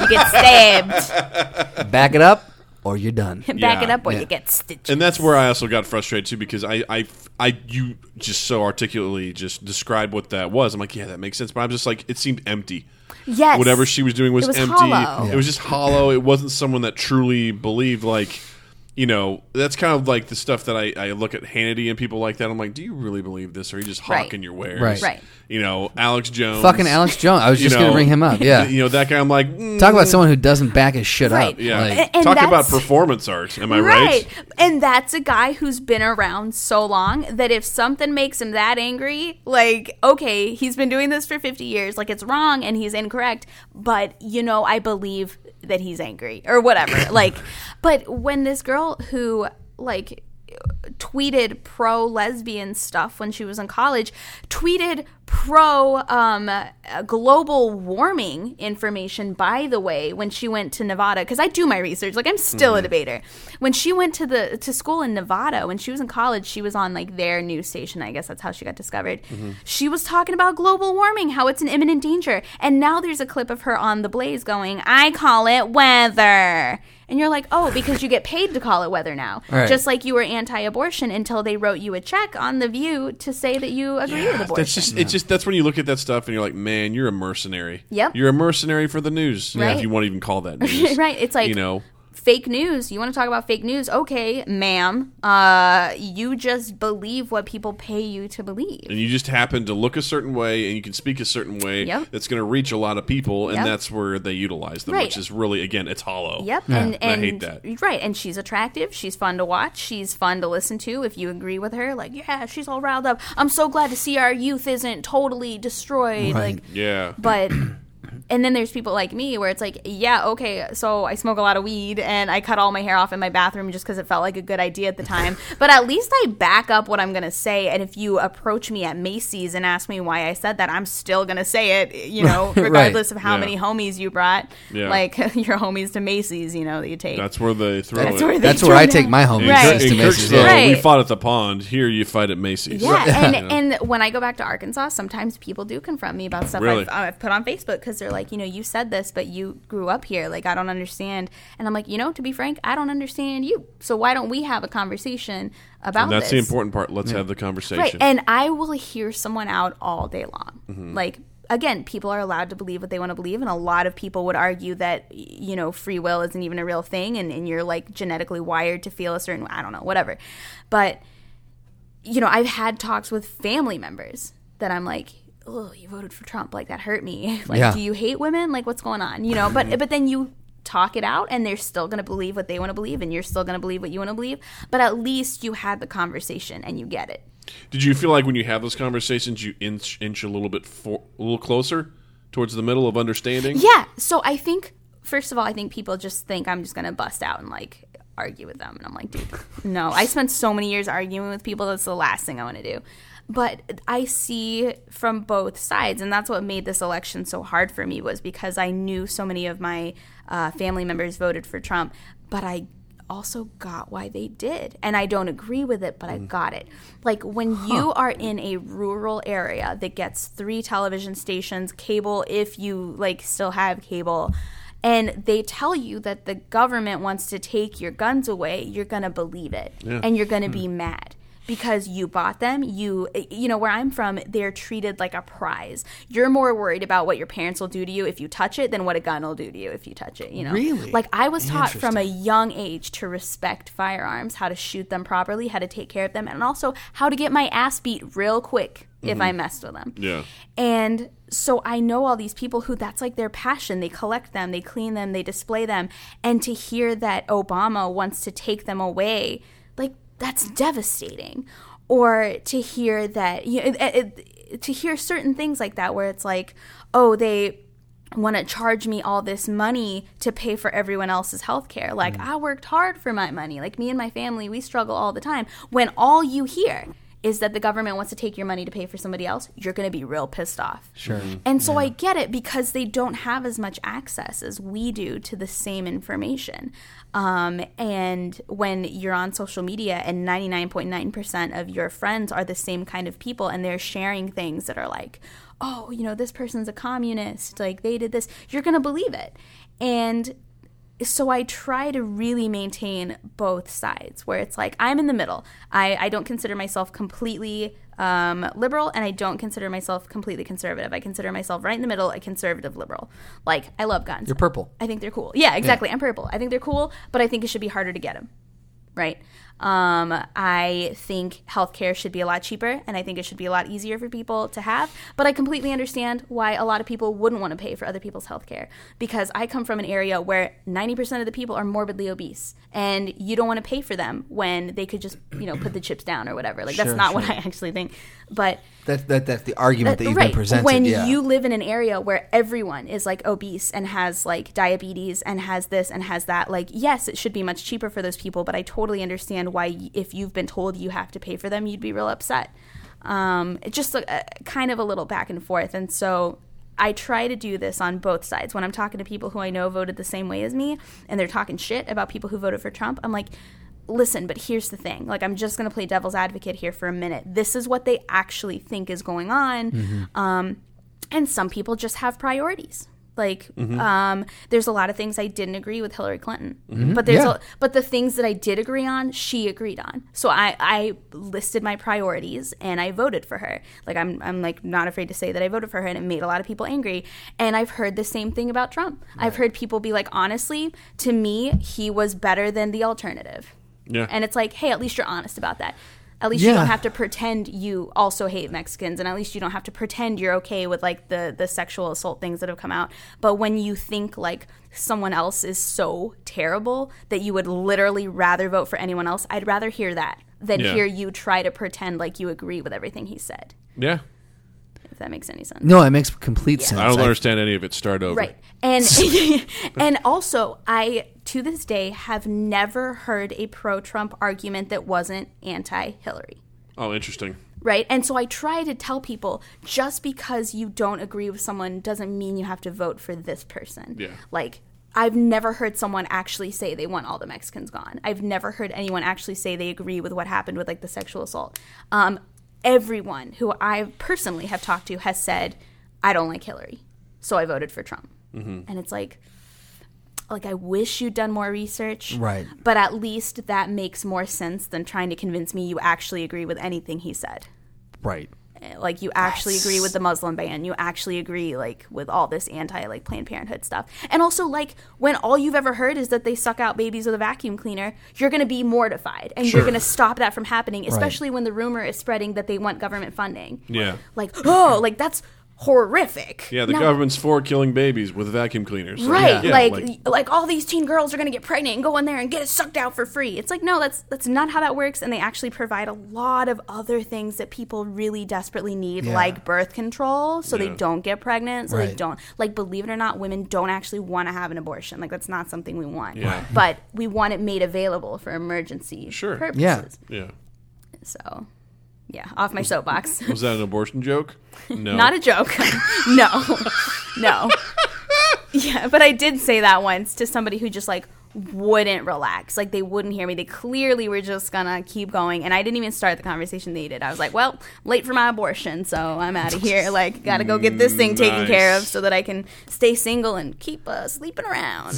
you get stabbed. Back it up, or you're done. Back Yeah. it up or Yeah. you get stitched. And that's where I also got frustrated too because I, I, I, you just so articulately just described what that was. I'm like, yeah, that makes sense. But I'm just like, it seemed empty. yes. Whatever she was doing was, It was empty. hollow. It was just hollow. It wasn't someone that truly believed like. You know, that's kind of like the stuff that I, I look at Hannity and people like that. I'm like, do you really believe this, or are you just Right. hawking your wares? Right. Right. You know, Alex Jones. Fucking Alex Jones. I was just going to bring him up. Yeah. You know, that guy. I'm like, mm, Talk about someone who doesn't back his shit Right. up. yeah. Like, And- and Talk about performance art. Am I right? And that's a guy who's been around so long that if something makes him that angry, like, okay, he's been doing this for 50 years, like, it's wrong and he's incorrect, but, you know, I believe that he's angry or whatever. like, but when this girl who, like, tweeted pro lesbian stuff when she was in college, tweeted pro um, global warming information, by the way, when she went to Nevada. Because I do my research, like I'm still a debater. When she went to the to school in Nevada, when she was in college, she was on like their news station. I guess that's how she got discovered. She was talking about global warming, how it's an imminent danger, and now there's a clip of her on the Blaze going, "I call it weather." And you're like, oh, because you get paid to call it weather now. Right. Just like you were anti-abortion until they wrote you a check on the View to say that you agree with abortion. That's just it's just that's when you look at that stuff and you're like, man, you're a mercenary. Yep. You're a mercenary for the news. Right. If you want to even call that news. right. It's like you know. Fake news. You want to talk about fake news? Okay, ma'am. Uh, you just believe what people pay you to believe. And you just happen to look a certain way and you can speak a certain way Yep. that's going to reach a lot of people, and Yep. that's where they utilize them, Right. which is really, again, it's hollow. Yep, Yeah. and, And I hate that. right, and she's attractive. She's fun to watch. She's fun to listen to. If you agree with her, like yeah, she's all riled up. I'm so glad to see our youth isn't totally destroyed. Right. Like, Yeah. but and then there's people like me where it's like yeah okay so i smoke a lot of weed and i cut all my hair off in my bathroom just because it felt like a good idea at the time but at least i back up what i'm going to say and if you approach me at macy's and ask me why i said that i'm still going to say it you know Right. regardless of how Yeah. many homies you brought Yeah. like your homies to macy's you know that you take That's where they throw That's it. where they That's where I take my homies. Right. to Macy's, Kirksville, yeah. we fought at the pond. Here, you fight at Macy's. Yeah, and, Yeah. and when I go back to Arkansas, sometimes people do confront me about stuff Really? I've, I've put on Facebook because they're like, you know, you said this, but you grew up here. Like, I don't understand. And I'm like, you know, to be frank, I don't understand you. So why don't we have a conversation about And that's the important part. Let's have the conversation. Right. And I will hear someone out all day long. Mm-hmm. Like, again, people are allowed to believe what they want to believe. And a lot of people would argue that, you know, free will isn't even a real thing and, and you're like genetically wired to feel a certain I don't know, whatever. But, you know, I've had talks with family members that I'm like, oh, you voted for Trump. Like, that hurt me. like, Yeah. do you hate women? Like, what's going on? You know, but, mm-hmm. but then you talk it out and they're still going to believe what they want to believe and you're still going to believe what you want to believe. But at least you had the conversation and you get it. Did you feel like when you have those conversations, you inch, inch a little bit for, a little closer towards the middle of understanding? Yeah. So I think, first of all, I think people just think I'm just going to bust out and like argue with them. And I'm like, dude, no. I spent so many years arguing with people. That's the last thing I want to do. But I see from both sides. And that's what made this election so hard for me was because I knew so many of my uh, family members voted for Trump. But I also got why they did. And I don't agree with it, but I got it. Like when you are in a rural area that gets three television stations, cable if you like still have cable, and they tell you that the government wants to take your guns away, you're going to believe it. And you're going to be mad because you bought them you you know where i'm from they're treated like a prize you're more worried about what your parents will do to you if you touch it than what a gun will do to you if you touch it you know Really? like i was taught from a young age to respect firearms how to shoot them properly how to take care of them and also how to get my ass beat real quick if i mm-hmm. messed with them Yeah. and so I know all these people who that's like their passion. They collect them, they clean them, they display them. And to hear that Obama wants to take them away, like that's devastating. Or to hear that you know, it, it, to hear certain things like that where it's like, oh, they want to charge me all this money to pay for everyone else's health care. Like, mm. I worked hard for my money. Like, me and my family, we struggle all the time. When all you hear is that the government wants to take your money to pay for somebody else, you're going to be real pissed off. Sure. And so I get it because they don't have as much access as we do to the same information. Um, and when you're on social media and 99.9% of your friends are the same kind of people and they're sharing things that are like, oh, you know, this person's a communist, like they did this, you're going to believe it. And so I try to really maintain both sides where it's like I'm in the middle. I, I don't consider myself completely um, liberal and I don't consider myself completely conservative. I consider myself right in the middle, a conservative liberal. Like, I love guns. You're purple. I think they're cool. Yeah, exactly. I'm purple. I think they're cool, but I think it should be harder to get them. Right. Um, I think healthcare should be a lot cheaper, and I think it should be a lot easier for people to have. But I completely understand why a lot of people wouldn't want to pay for other people's healthcare because I come from an area where 90% of the people are morbidly obese, and you don't want to pay for them when they could just, you know, put the chips down or whatever. Like that's Sure, not what. I actually think. But That, that that's the argument that you've right. been presented. When yeah. you live in an area where everyone is like obese and has like diabetes and has this and has that, like, yes, it should be much cheaper for those people, but I totally understand why, if you've been told you have to pay for them, you'd be real upset. Um, it's just a- kind of a little back and forth. And so I try to do this on both sides. When I'm talking to people who I know voted the same way as me and they're talking shit about people who voted for Trump, I'm like, listen, but here's the thing. Like, I'm just going to play devil's advocate here for a minute. This is what they actually think is going on. Um, and some people just have priorities. Like, um, there's a lot of things I didn't agree with Hillary Clinton, but there's Yeah. a, but the things that I did agree on, she agreed on. So I, I listed my priorities and I voted for her. Like I'm, I'm like not afraid to say that I voted for her, and it made a lot of people angry. And I've heard the same thing about Trump. I've heard people be like, honestly, to me, he was better than the alternative. Yeah. And it's like, hey, at least you're honest about that. At least you Yeah. don't have to pretend you also hate Mexicans, and at least you don't have to pretend you're okay with like the the sexual assault things that have come out. But when you think like someone else is so terrible that you would literally rather vote for anyone else, I'd rather hear that than Yeah. hear you try to pretend like you agree with everything he said. Yeah. If that makes any sense. no, it makes complete sense. I don't I- understand any of it. Start over. Right. And and also I to this day have never heard a pro Trump argument that wasn't anti Hillary. Oh, interesting. Right? And so I try to tell people just because you don't agree with someone doesn't mean you have to vote for this person. Yeah. Like I've never heard someone actually say they want all the Mexicans gone. I've never heard anyone actually say they agree with what happened with like the sexual assault. Um, everyone who I personally have talked to has said, I don't like Hillary. So I voted for Trump. And it's like like I wish you'd done more research. Right. But at least that makes more sense than trying to convince me you actually agree with anything he said. Right. Eh, Like you actually agree with the Muslim ban. You actually agree like with all this anti like Planned Parenthood stuff. And also like when all you've ever heard is that they suck out babies with a vacuum cleaner, you're going to be mortified and you're going to stop that from happening, especially when the rumor is spreading that they want government funding. Yeah. Like, oh, like that's horrific. Yeah, the Now- government's for killing babies with vacuum cleaners. So, Right, yeah, like, like all these teen girls are gonna get pregnant and go in there and get it sucked out for free. It's like no, that's that's not how that works. And they actually provide a lot of other things that people really desperately need, Yeah. like birth control, so Yeah. they don't get pregnant. So they don't like believe it or not, women don't actually want to have an abortion. Like that's not something we want. Yeah. But we want it made available for emergency Sure. purposes. Yeah. yeah. So, yeah, off my soapbox. Was that an abortion joke? No. Not a joke. no, no. Yeah, but I did say that once to somebody who just like wouldn't relax. Like they wouldn't hear me. They clearly were just gonna keep going, and I didn't even start the conversation. They did. I was like, "Well, late for my abortion, so I'm out of here. Like, gotta go get this thing taken care of so that I can stay single and keep uh, sleeping around."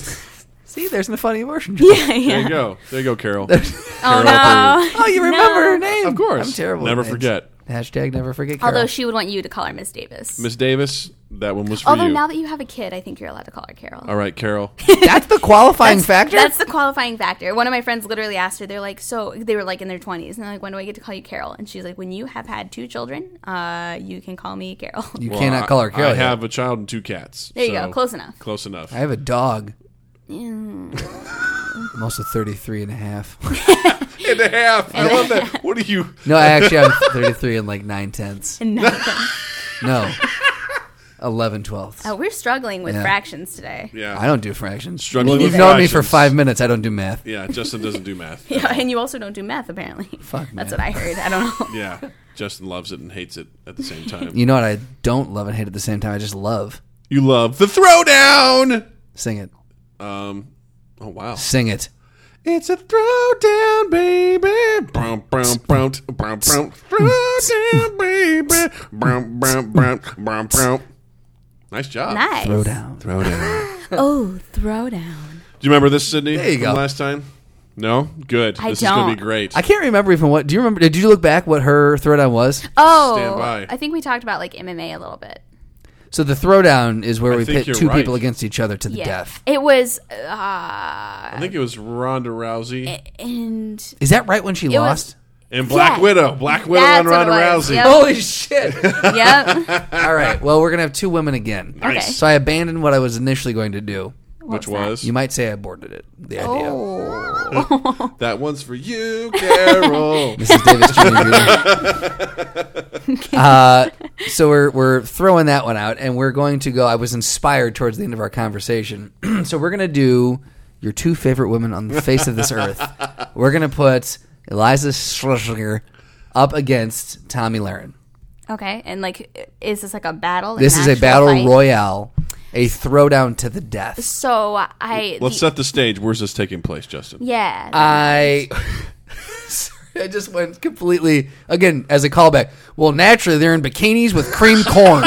See, there's a funny abortion joke. yeah, yeah. There you go. There you go, Carol. Oh no! Oh, you remember No. her name? Of course. I'm terrible. Never with names. forget. Hashtag never forget. Carol. Although she would want you to call her Miss Davis. Miss Davis, that one was for Although you. now that you have a kid, I think you're allowed to call her Carol. All right, Carol. that's the qualifying factor. That's the qualifying factor. One of my friends literally asked her, they're like, so they were like in their 20s, and they're like, when do I get to call you Carol? And she's like, when you have had two children, uh, you can call me Carol. you Well, cannot call her Carol. I yet. have a child and two cats. There you so go. Close enough. Close enough. I have a dog. Mm. I'm also 33 and a half. and a half. I love that. What are you? No, I actually am 33 and like nine tenths. And nothing. No. 11 twelfths. Oh, we're struggling with Yeah. fractions today. Yeah. I don't do fractions. Struggling You've with known me for fractions. five minutes. I don't do math. Yeah, Justin doesn't do math. Yeah, and you also don't do math apparently. Fuck That's math. what I heard. I don't know. Yeah, Justin loves it and hates it at the same time. You know what I don't love and hate at the same time? I just love. You love the throwdown. Sing it. Um. Oh wow. Sing it. It's a throwdown, baby. Brown, brown, brown, brown, brown. Throwdown, baby. Brown, brown, brown, brown, brown. Nice job. Nice. Throwdown. Throwdown. Oh, throwdown. Do you remember this, Sydney? There you from go. Last time. No. Good. I this is gonna be great. I can't remember even what. Do you remember? Did you look back what her throwdown was? Oh, Stand by. I think we talked about like MMA a little bit. So the throwdown is where I we think pit you're two right. people against each other to the Yeah, death. it was, uh, I think it was Ronda Rousey and Is that right when she was- lost? and Black Yeah. Widow. Black Widow That's and what it Ronda was. Rousey. Yep. Holy shit! yep. All right. Well, we're gonna have two women again. Okay. So I abandoned what I was initially going to do. Which was that? You might say I aborted it. The idea. Oh, that one's for you, Carol. Mrs. Davis Jr. uh, so we're we're throwing that one out, and we're going to go. I was inspired towards the end of our conversation, so we're gonna do your two favorite women on the face of this earth. We're gonna put Iliza Shlesinger up against Tomi Lahren. okay. And like, is this like a battle? This is a battle fight? royale, a throwdown to the death. So I, Let's the- set the stage. Where's this taking place, Justin? yeah. I. Sorry, I just went completely again as a callback. Well, naturally they're in bikinis with cream corn.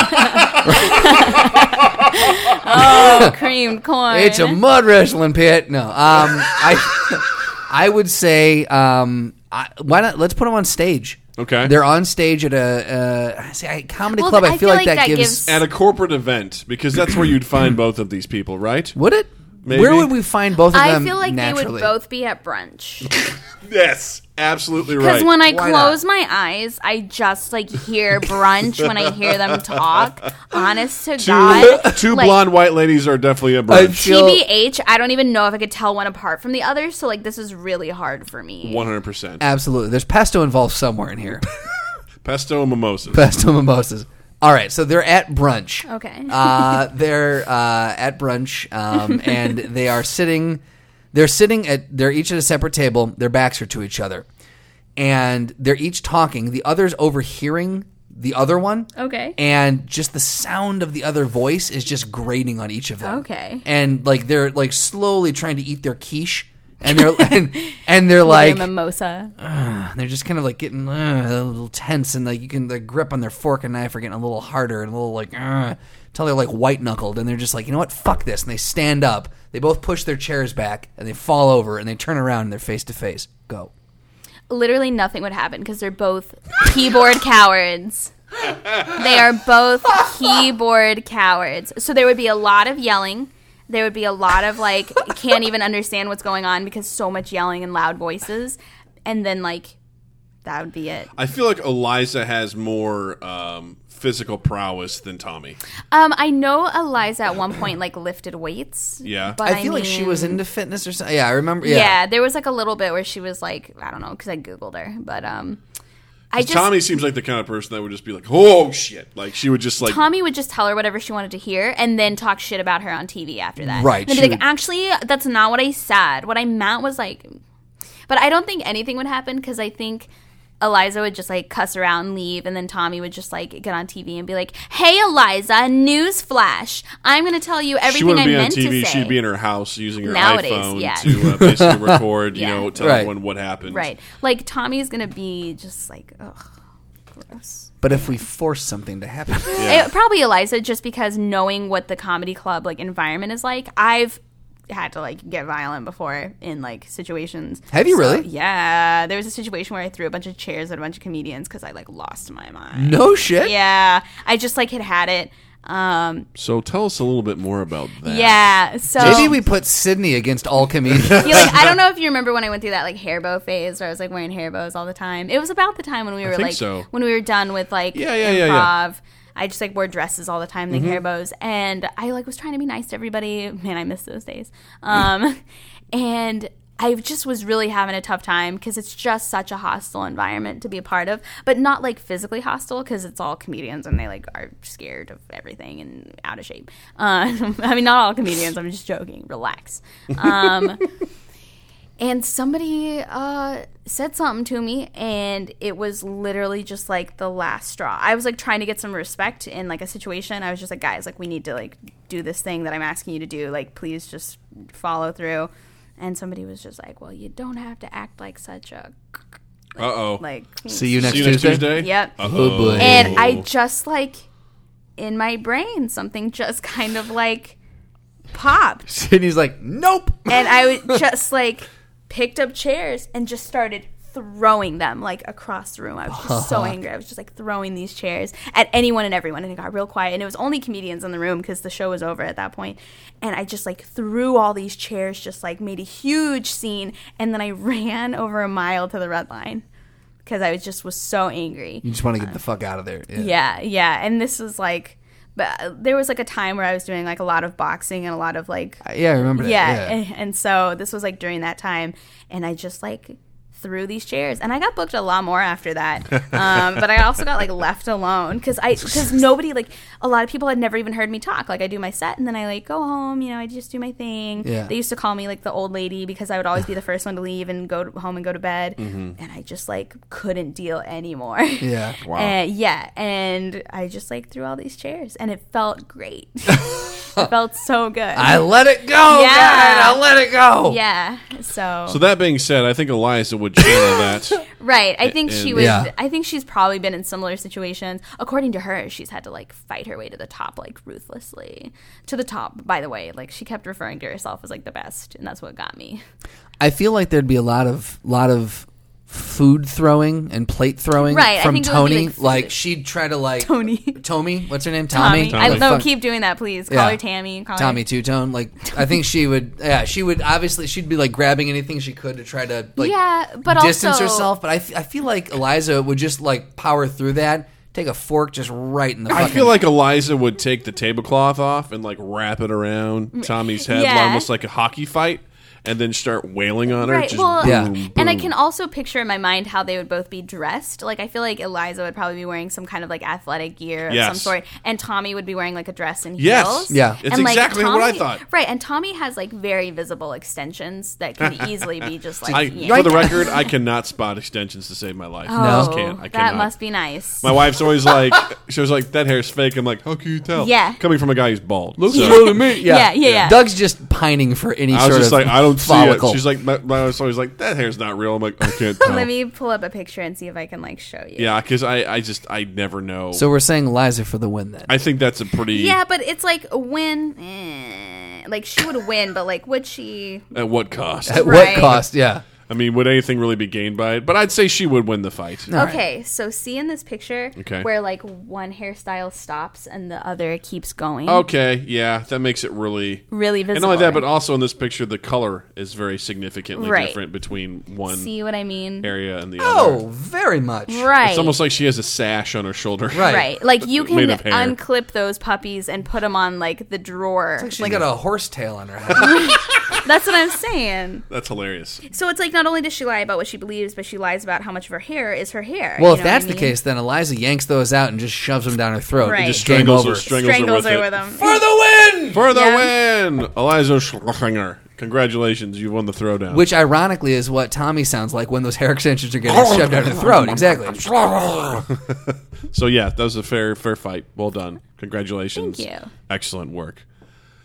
oh, creamed corn. It's a mud wrestling pit. No, um, I, I would say, um, I, why not? Let's put them on stage. Okay. They're on stage at a uh, say, a comedy Well, club. I, I feel feel like, like that, that gives, gives- At a corporate event, because that's where you'd find both of these people, right? Would it? Maybe. Where would we find both of them? I feel like naturally? they would both be at brunch. Yes, absolutely Because right. when I Why close my eyes, I just like hear brunch when I hear them talk. Honest to two God, two like, blonde white ladies are definitely a I brunch. feel TBH, I don't even know if I could tell one apart from the other. So like, this is really hard for me. One hundred percent. absolutely. There's pesto involved somewhere in here. Pesto and mimosas. pesto mimosas. All right, so they're at brunch. Okay. uh, they're uh, at brunch, um, and they are sitting. They're sitting at. They're each at a separate table. Their backs are to each other, and they're each talking. The other's overhearing the other one. Okay. And just the sound of the other voice is just grating on each of them. Okay. And like they're like slowly trying to eat their quiche, and they're and, and they're like mimosa. they're just kind of like getting uh, a little tense, and like you can the grip on their fork and knife are getting a little harder and a little like uh, until they're like white knuckled, and they're just like, you know what, fuck this, and they stand up. They both push their chairs back, and they fall over, and they turn around, and they're face to face. Go. Literally nothing would happen because they're both keyboard cowards. They are both keyboard cowards. So there would be a lot of yelling. There would be a lot of like can't even understand what's going on because so much yelling and loud voices. And then like that would be it. I feel like Iliza has more um, physical prowess than Tomi. Um, I know Iliza at one point like lifted weights. Yeah. but I feel like she was into fitness or something. Yeah, I remember. Yeah. Yeah. there was like a little bit where she was like, I don't know, because I googled her, but um, I just Tomi seems like the kind of person that would just be like, "Oh shit!" Like she would just like Tomi would just tell her whatever she wanted to hear and then talk shit about her on TV after that. Right, And be like, would- actually, that's not what I said. What I meant was like, but I don't think anything would happen because I think Iliza would just like cuss around and leave, and then Tomi would just like get on TV and be like, "Hey, Iliza, news flash! I'm going to tell you she everything wouldn't I be on meant TV. to say." She'd be in her house using her Nowadays, iPhone yeah. to uh, basically record. Yeah. You know, tell Right. everyone what happened. right, like Tomi's going to be just like, ugh, gross. But if we force something to happen, It, probably Iliza, just because knowing what the comedy club like environment is like, I've had to like get violent before in like situations. Have you So, really? Yeah, there was a situation where I threw a bunch of chairs at a bunch of comedians because I like lost my mind. no shit. Yeah, I just like had had it. Um, So tell us a little bit more about that. yeah, so Maybe we put Sydney against all comedians. Yeah, like I don't know if you remember when I went through that like hair bow phase where I was like wearing hair bows all the time. It was about the time when we were like so. when we were done with like Yeah, yeah, yeah, improv. yeah. I just like wore dresses all the time, like hair bows, and I like was trying to be nice to everybody. Man, I miss those days. Um, and I just was really having a tough time because it's just such a hostile environment to be a part of, but not like physically hostile because it's all comedians and they like are scared of everything and out of shape. Uh, I mean, not all comedians. I'm just joking. Relax. Um, and somebody uh, said something to me and it was literally just like the last straw i was like trying to get some respect in like a situation i was just like guys like we need to like do this thing that i'm asking you to do like please just follow through and somebody was just like well you don't have to act like such a Uh oh. like See you next See you next Tuesday. Tuesday. Yep. Oh boy. and i just like in my brain something just kind of like popped Sydney's like, nope. and I would just like picked up chairs and just started throwing them like across the room. I was just so angry. I was just like throwing these chairs at anyone and everyone, and it got real quiet. And it was only comedians in the room because the show was over at that point. And I just like threw all these chairs, just like made a huge scene, and then I ran over a mile to the red line because I was just was so angry. You just want to get um, the fuck out of there. Yeah. Yeah, yeah. And this was like, but uh, there was like a time where I was doing like a lot of boxing and a lot of like uh, Yeah, I remember that. yeah, Yeah. And, and so this was like during that time and i just like threw these chairs and i got booked a lot more after that um, but i also got like left alone because i because nobody like a lot of people had never even heard me talk like i do my set and then i like go home you know i just do my thing Yeah. they used to call me like the old lady because i would always be the first one to leave and go to, home and go to bed Mm-hmm. and i just like couldn't deal anymore Yeah. Wow. and, yeah and i just like threw all these chairs and it felt great it felt so good I let it go. Yeah. God, I let it go. yeah so So that being said, I think Iliza would channel that. Right. I think she was. Yeah. I think she's probably been in similar situations. According to her, she's had to like fight her way to the top, like ruthlessly to the top. By the way, like she kept referring to herself as like the best, and that's what got me. I feel like there'd be a lot of lot of food throwing and plate throwing Right, I from think be, Tony. like, Like, she'd try to like Tony. Tomi, what's her name? Tomi, Tomi. I no, fuck- keep doing that, please. Call Yeah. her Tammy. Call Tomi. Two Tone. Like I think she would. Yeah, she would. Obviously, she'd be like grabbing anything she could to try to like Yeah, but distance also- herself. But I, f- I feel like Iliza would just like power through that. Take a fork just right in the. I feel like Iliza would take the tablecloth off and like wrap it around mm, Tomi's head, Yeah. almost like a hockey fight, and then start wailing on her. Right. Just Well, Yeah. boom, and I can also picture in my mind how they would both be dressed. Like I feel like Iliza would probably be wearing some kind of like athletic gear of Yes. some sort, and Tomi would be wearing like a dress and Yes. heels. Yeah. It's And, like, exactly what I Tomi- thought. Right, and Tomi has like very visible extensions that could easily be just like I, yeah. for the record, I cannot spot extensions to save my life. Oh, I Oh, just can't. I that cannot. must be nice. My wife's always like, she was like, "That hair's fake." I'm like, "How can you tell?" Yeah. coming from a guy who's bald. Looks So- blue to me. Yeah. Yeah, yeah, yeah. Doug's just pining for any I sort was just of like, I don't see follicle. it. She's like, my, my wife's always like, that hair's not real. I'm like, I can't tell. Let me pull up a picture and see if I can like show you. yeah, because I, I just, I never know. so we're saying Iliza for the win then. I think that's a pretty. Yeah, but it's like a win. Eh, like she would win, but like would she? At what cost? At Right. what cost? Yeah. I mean, would anything really be gained by it? But I'd say she would win the fight. All right. Okay, so see in this picture Okay. where like one hairstyle stops and the other keeps going. Okay, yeah, that makes it really. Really visible. And not only that, but also in this picture, the color is very significantly Right. different between one see what I mean? area and the Oh, other. very much. Right. It's almost like she has a sash on her shoulder. Right. Right. Like you can Made of hair. unclip those puppies and put them on like the drawer. She's Like, got a horse tail on her head. that's what I'm saying. That's hilarious. So it's like not only does she lie about what she believes, but she lies about how much of her hair is her hair. well, You if know that's what I the mean? case, then Iliza yanks those out and just shoves them down her throat. Right. Just strangles over. her, strangles, strangles her her with, with them. For the win! For the Yeah. win! Iliza Shlesinger. Congratulations, you won the throwdown. Which ironically is what Tomi sounds like when those hair extensions are getting shoved down her throat. Exactly. So yeah, that was a fair fair fight. Well done. Congratulations. Thank you. Excellent work.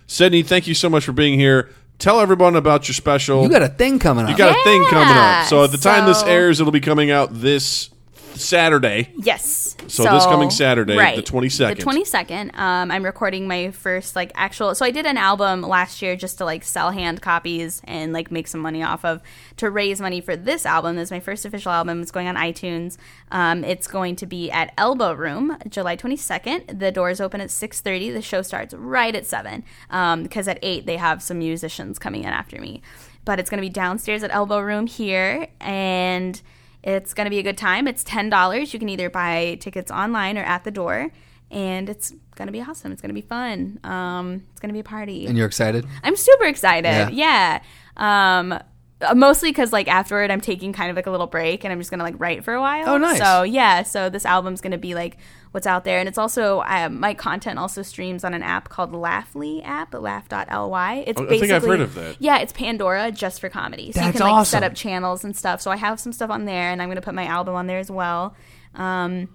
Sydney, thank you so much for being here. Tell everyone about your special. You got a thing coming up. You got a thing coming up. So at the time this so- airs, it'll be coming out this Saturday. Yes. So this coming Saturday, the 22nd. The 22nd. Um, I'm recording my first like actual. So I did an album last year just to like sell hand copies and like make some money off of to raise money for this album. This is my first official album. It's going on iTunes. Um, it's going to be at Elbow Room, July 22nd. The doors open at 6:30. The show starts right at seven. Um, because at eight they have some musicians coming in after me. But it's going to be downstairs at Elbow Room here and. It's going to be a good time. It's $10. You can either buy tickets online or at the door. And it's going to be awesome. It's going to be fun. Um, it's going to be a party. and you're excited? I'm super excited. Yeah. Yeah. Um, Uh, mostly because like afterward i'm taking kind of like a little break and i'm just gonna like write for a while Oh, nice. so yeah so this album's gonna be like what's out there. And it's also um, my content also streams on an app called laughly app laugh.ly it's Oh, I basically think I've heard of that. yeah it's pandora just for comedy. So you can like set up channels and stuff. So i have some stuff on there and i'm gonna put my album on there as well. Um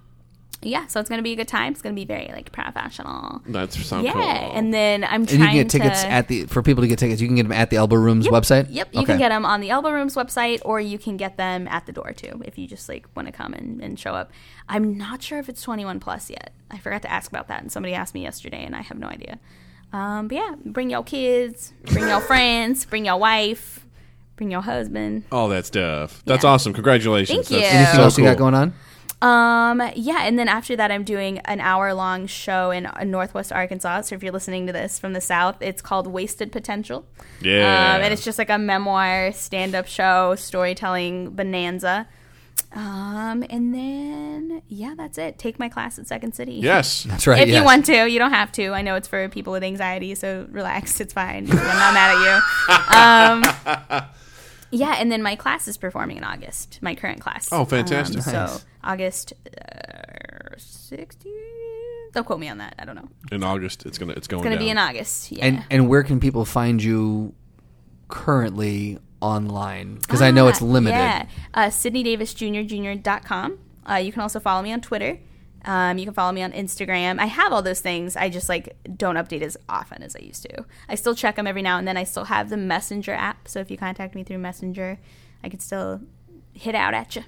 yeah so it's gonna be a good time it's gonna be very like professional That's sound yeah cool. and then i'm And trying you can get tickets to at the for people to get tickets. You can get them at the Elbow Rooms website. Yep, you Okay. can get them on the Elbow Rooms website, or you can get them at the door too if you just like want to come and, and show up. I'm not sure if it's 21 plus yet. I forgot to ask about that, and somebody asked me yesterday, and I have no idea. Um, but yeah, bring your kids, bring your friends, bring your wife, bring your husband. all that stuff. That's Yeah. awesome. Congratulations. Thank That's you. Anything so else you got going on? Um, yeah, and then after that, I'm doing an hour long show in Northwest Arkansas. So if you're listening to this from the South, it's called Wasted Potential. Yeah. Um, and it's just like a memoir, stand up show, storytelling bonanza. Um, and then, yeah, that's it. Take my class at Second City. Yes. That's right. If yes. you want to, you don't have to. I know it's for people with anxiety, so relax. It's fine. I'm not mad at you. Um, yeah, and then my class is performing in August. My current class. Oh, fantastic. Um, so Nice. August uh, 16th. Don't quote me on that. I don't know. In August, it's gonna it's going It's going to down. be in August. Yeah. And and where can people find you currently online? Because I know it's Ah, limited. Yeah. Uh, SydneyDavisJr.Jr.com. Uh, you can also follow me on Twitter. Um, you can follow me on Instagram. I have all those things. I just like don't update as often as I used to. I still check them every now and then. I still have the Messenger app, so if you contact me through Messenger, I can still hit out at you.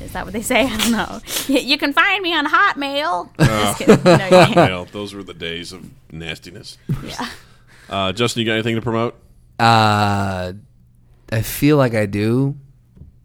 Is that what they say? I don't know. You can find me on Hotmail. Just kidding. No, you. Well, those were the days of nastiness. Yeah. Uh, Justin, you got anything to promote? Uh, I feel like I do.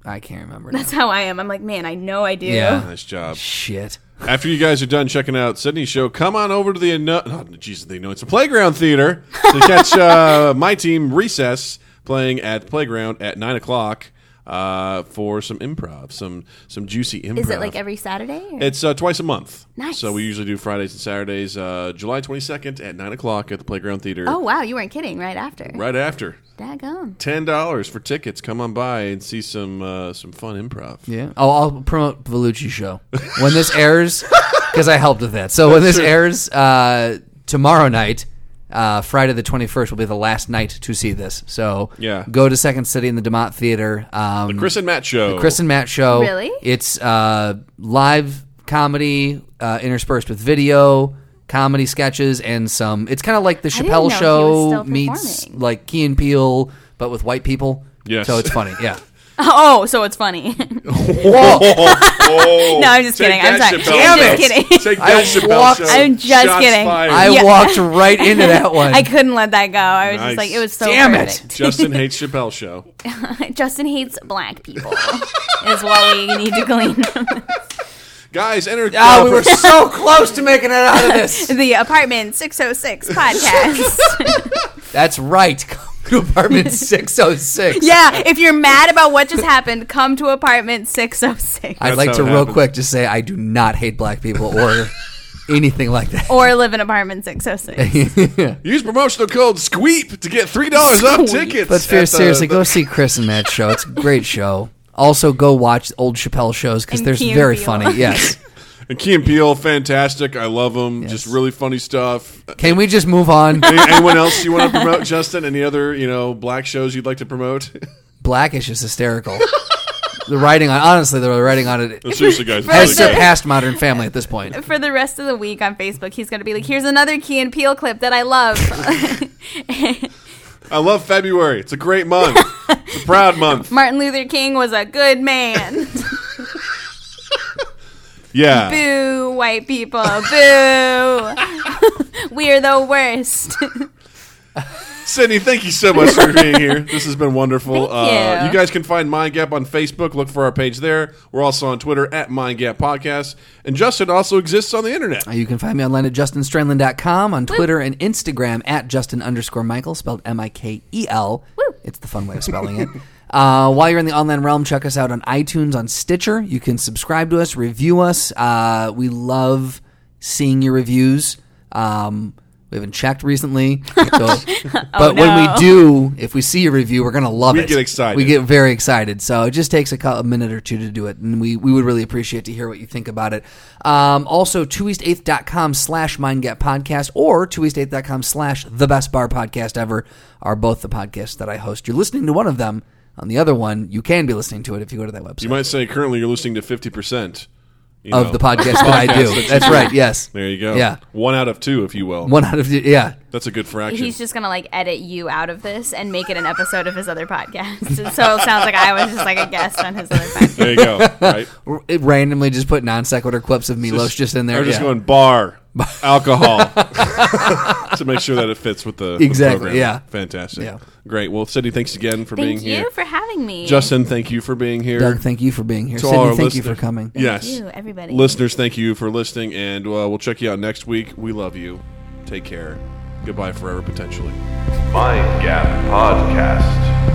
I can't remember. now. That's how I am. I'm like, man, I know I do. Yeah. Nice job. Shit. After you guys are done checking out Sydney's show, come on over to the no, oh, Jesus, they know it's a playground theater. To catch uh, my team Recess playing at the playground at nine o'clock uh, for some improv, some some juicy improv. Is it like every Saturday? or- It's uh, twice a month. Nice. So we usually do Fridays and Saturdays. Uh, July twenty second at nine o'clock at the Playground Theater. oh wow, you weren't kidding. Right after. Right after. Daggone. Ten dollars for tickets. Come on by and see some uh, some fun improv. Yeah. Oh, I'll promote Vellucci show when this airs because I helped with that. So when this airs uh, tomorrow night, uh, Friday the twenty first will be the last night to see this. So Yeah. go to Second City in the de Maat Theater. Um, Chris and Matt show. The Chris and Matt show. Really? It's uh, live comedy uh, interspersed with video, comedy sketches, and some. It's kind of like the Chappelle know he was show meets like Key and Peele, but with white people. Yes. So it's funny. Yeah. Oh, so it's funny. Whoa! No, I'm just take kidding. I'm that, sorry. Chappelle I'm show. just kidding. Take I that, Chappelle walked- show. I'm just Shots kidding. fired. I Yeah. walked right into that one. I couldn't let that go. I was just like, it was so Damn it. perfect. Justin hates Chappelle show. Justin hates black people. is what we need to glean. Guys, enter. Ah, we were so close to making it out of this. the apartment 606 podcast. That's right. Come to apartment 606. yeah, if you're mad about what just happened, come to apartment 606 I'd That's like how to it real happens. quick just say I do not hate black people or anything like that. or live in apartment 606. Use promotional code SQUEEP to get three dollars off tickets. But at fair, the- seriously, the- go see Chris and Matt's show. It's a great show. Also, go watch old Chappelle shows because And they're Key and very Peele. funny. Yes. And Key and Peele, fantastic. I love them. Yes. Just really funny stuff. Can we just move on? Anyone else you want to promote, Justin? Any other you know black shows you'd like to promote? Blackish is hysterical. The writing on honestly, the writing on it Seriously, guys, it's has really good. surpassed Modern Family at this point. For the rest of the week on Facebook, he's going to be like, here's another Key and Peele clip that I love. I love February. It's a great month. It's a proud month. Martin Luther King was a good man. Yeah. Boo, white people. Boo. We're the worst. Sydney, thank you so much for being here. This has been wonderful. Thank Uh, you. you guys can find Mind Gap on Facebook. Look for our page there. We're also on Twitter at Mind Gap Podcast. And Justin also exists on the internet. Uh, You can find me online at justinstrandland.com, on Twitter and Instagram at Justin underscore Michael, spelled M I K E L. It's the fun way of spelling it. Uh, while you're in the online realm, check us out on iTunes, on Stitcher. You can subscribe to us, review us. Uh, we love seeing your reviews. Um, We haven't checked recently, so- but Oh, when we do, if we see a review, we're gonna love We it. get excited. We get very excited. So it just takes a, cou- a minute or two to do it, and we, we would really appreciate to hear what you think about it. Um, also, twoeast8th.com slash mindgap podcast or twoeast8th.com slash the best bar podcast ever are both the podcasts that I host. You're listening to one of them. On the other one, you can be listening to it if you go to that website. You might say currently you're listening to 50% you of the podcast that I do. that That's right. Yes. There you go. Yeah. One out of two, if you will. One out of the, yeah. That's a good fraction. He's just gonna like edit you out of this and make it an episode of his other podcast. so it sounds like I was just like a guest on his other podcast. there you go. Right. It randomly just put non sequitur clips of Milos just, in there. Or just yeah. going bar, alcohol, to make sure that it fits with the the Exactly, program. yeah. Fantastic. Yeah. Great. Well, Sydney, thanks again for Thank being here. Thank you for having me. Justin, thank you for being here. Doug, thank you for being here. To Sydney, our thank you for listeners- coming. yes. you, everybody. Listeners, thank you for listening, and uh, we'll check you out next week. We love you. Take care. Goodbye forever, potentially. Mind Gap Podcast.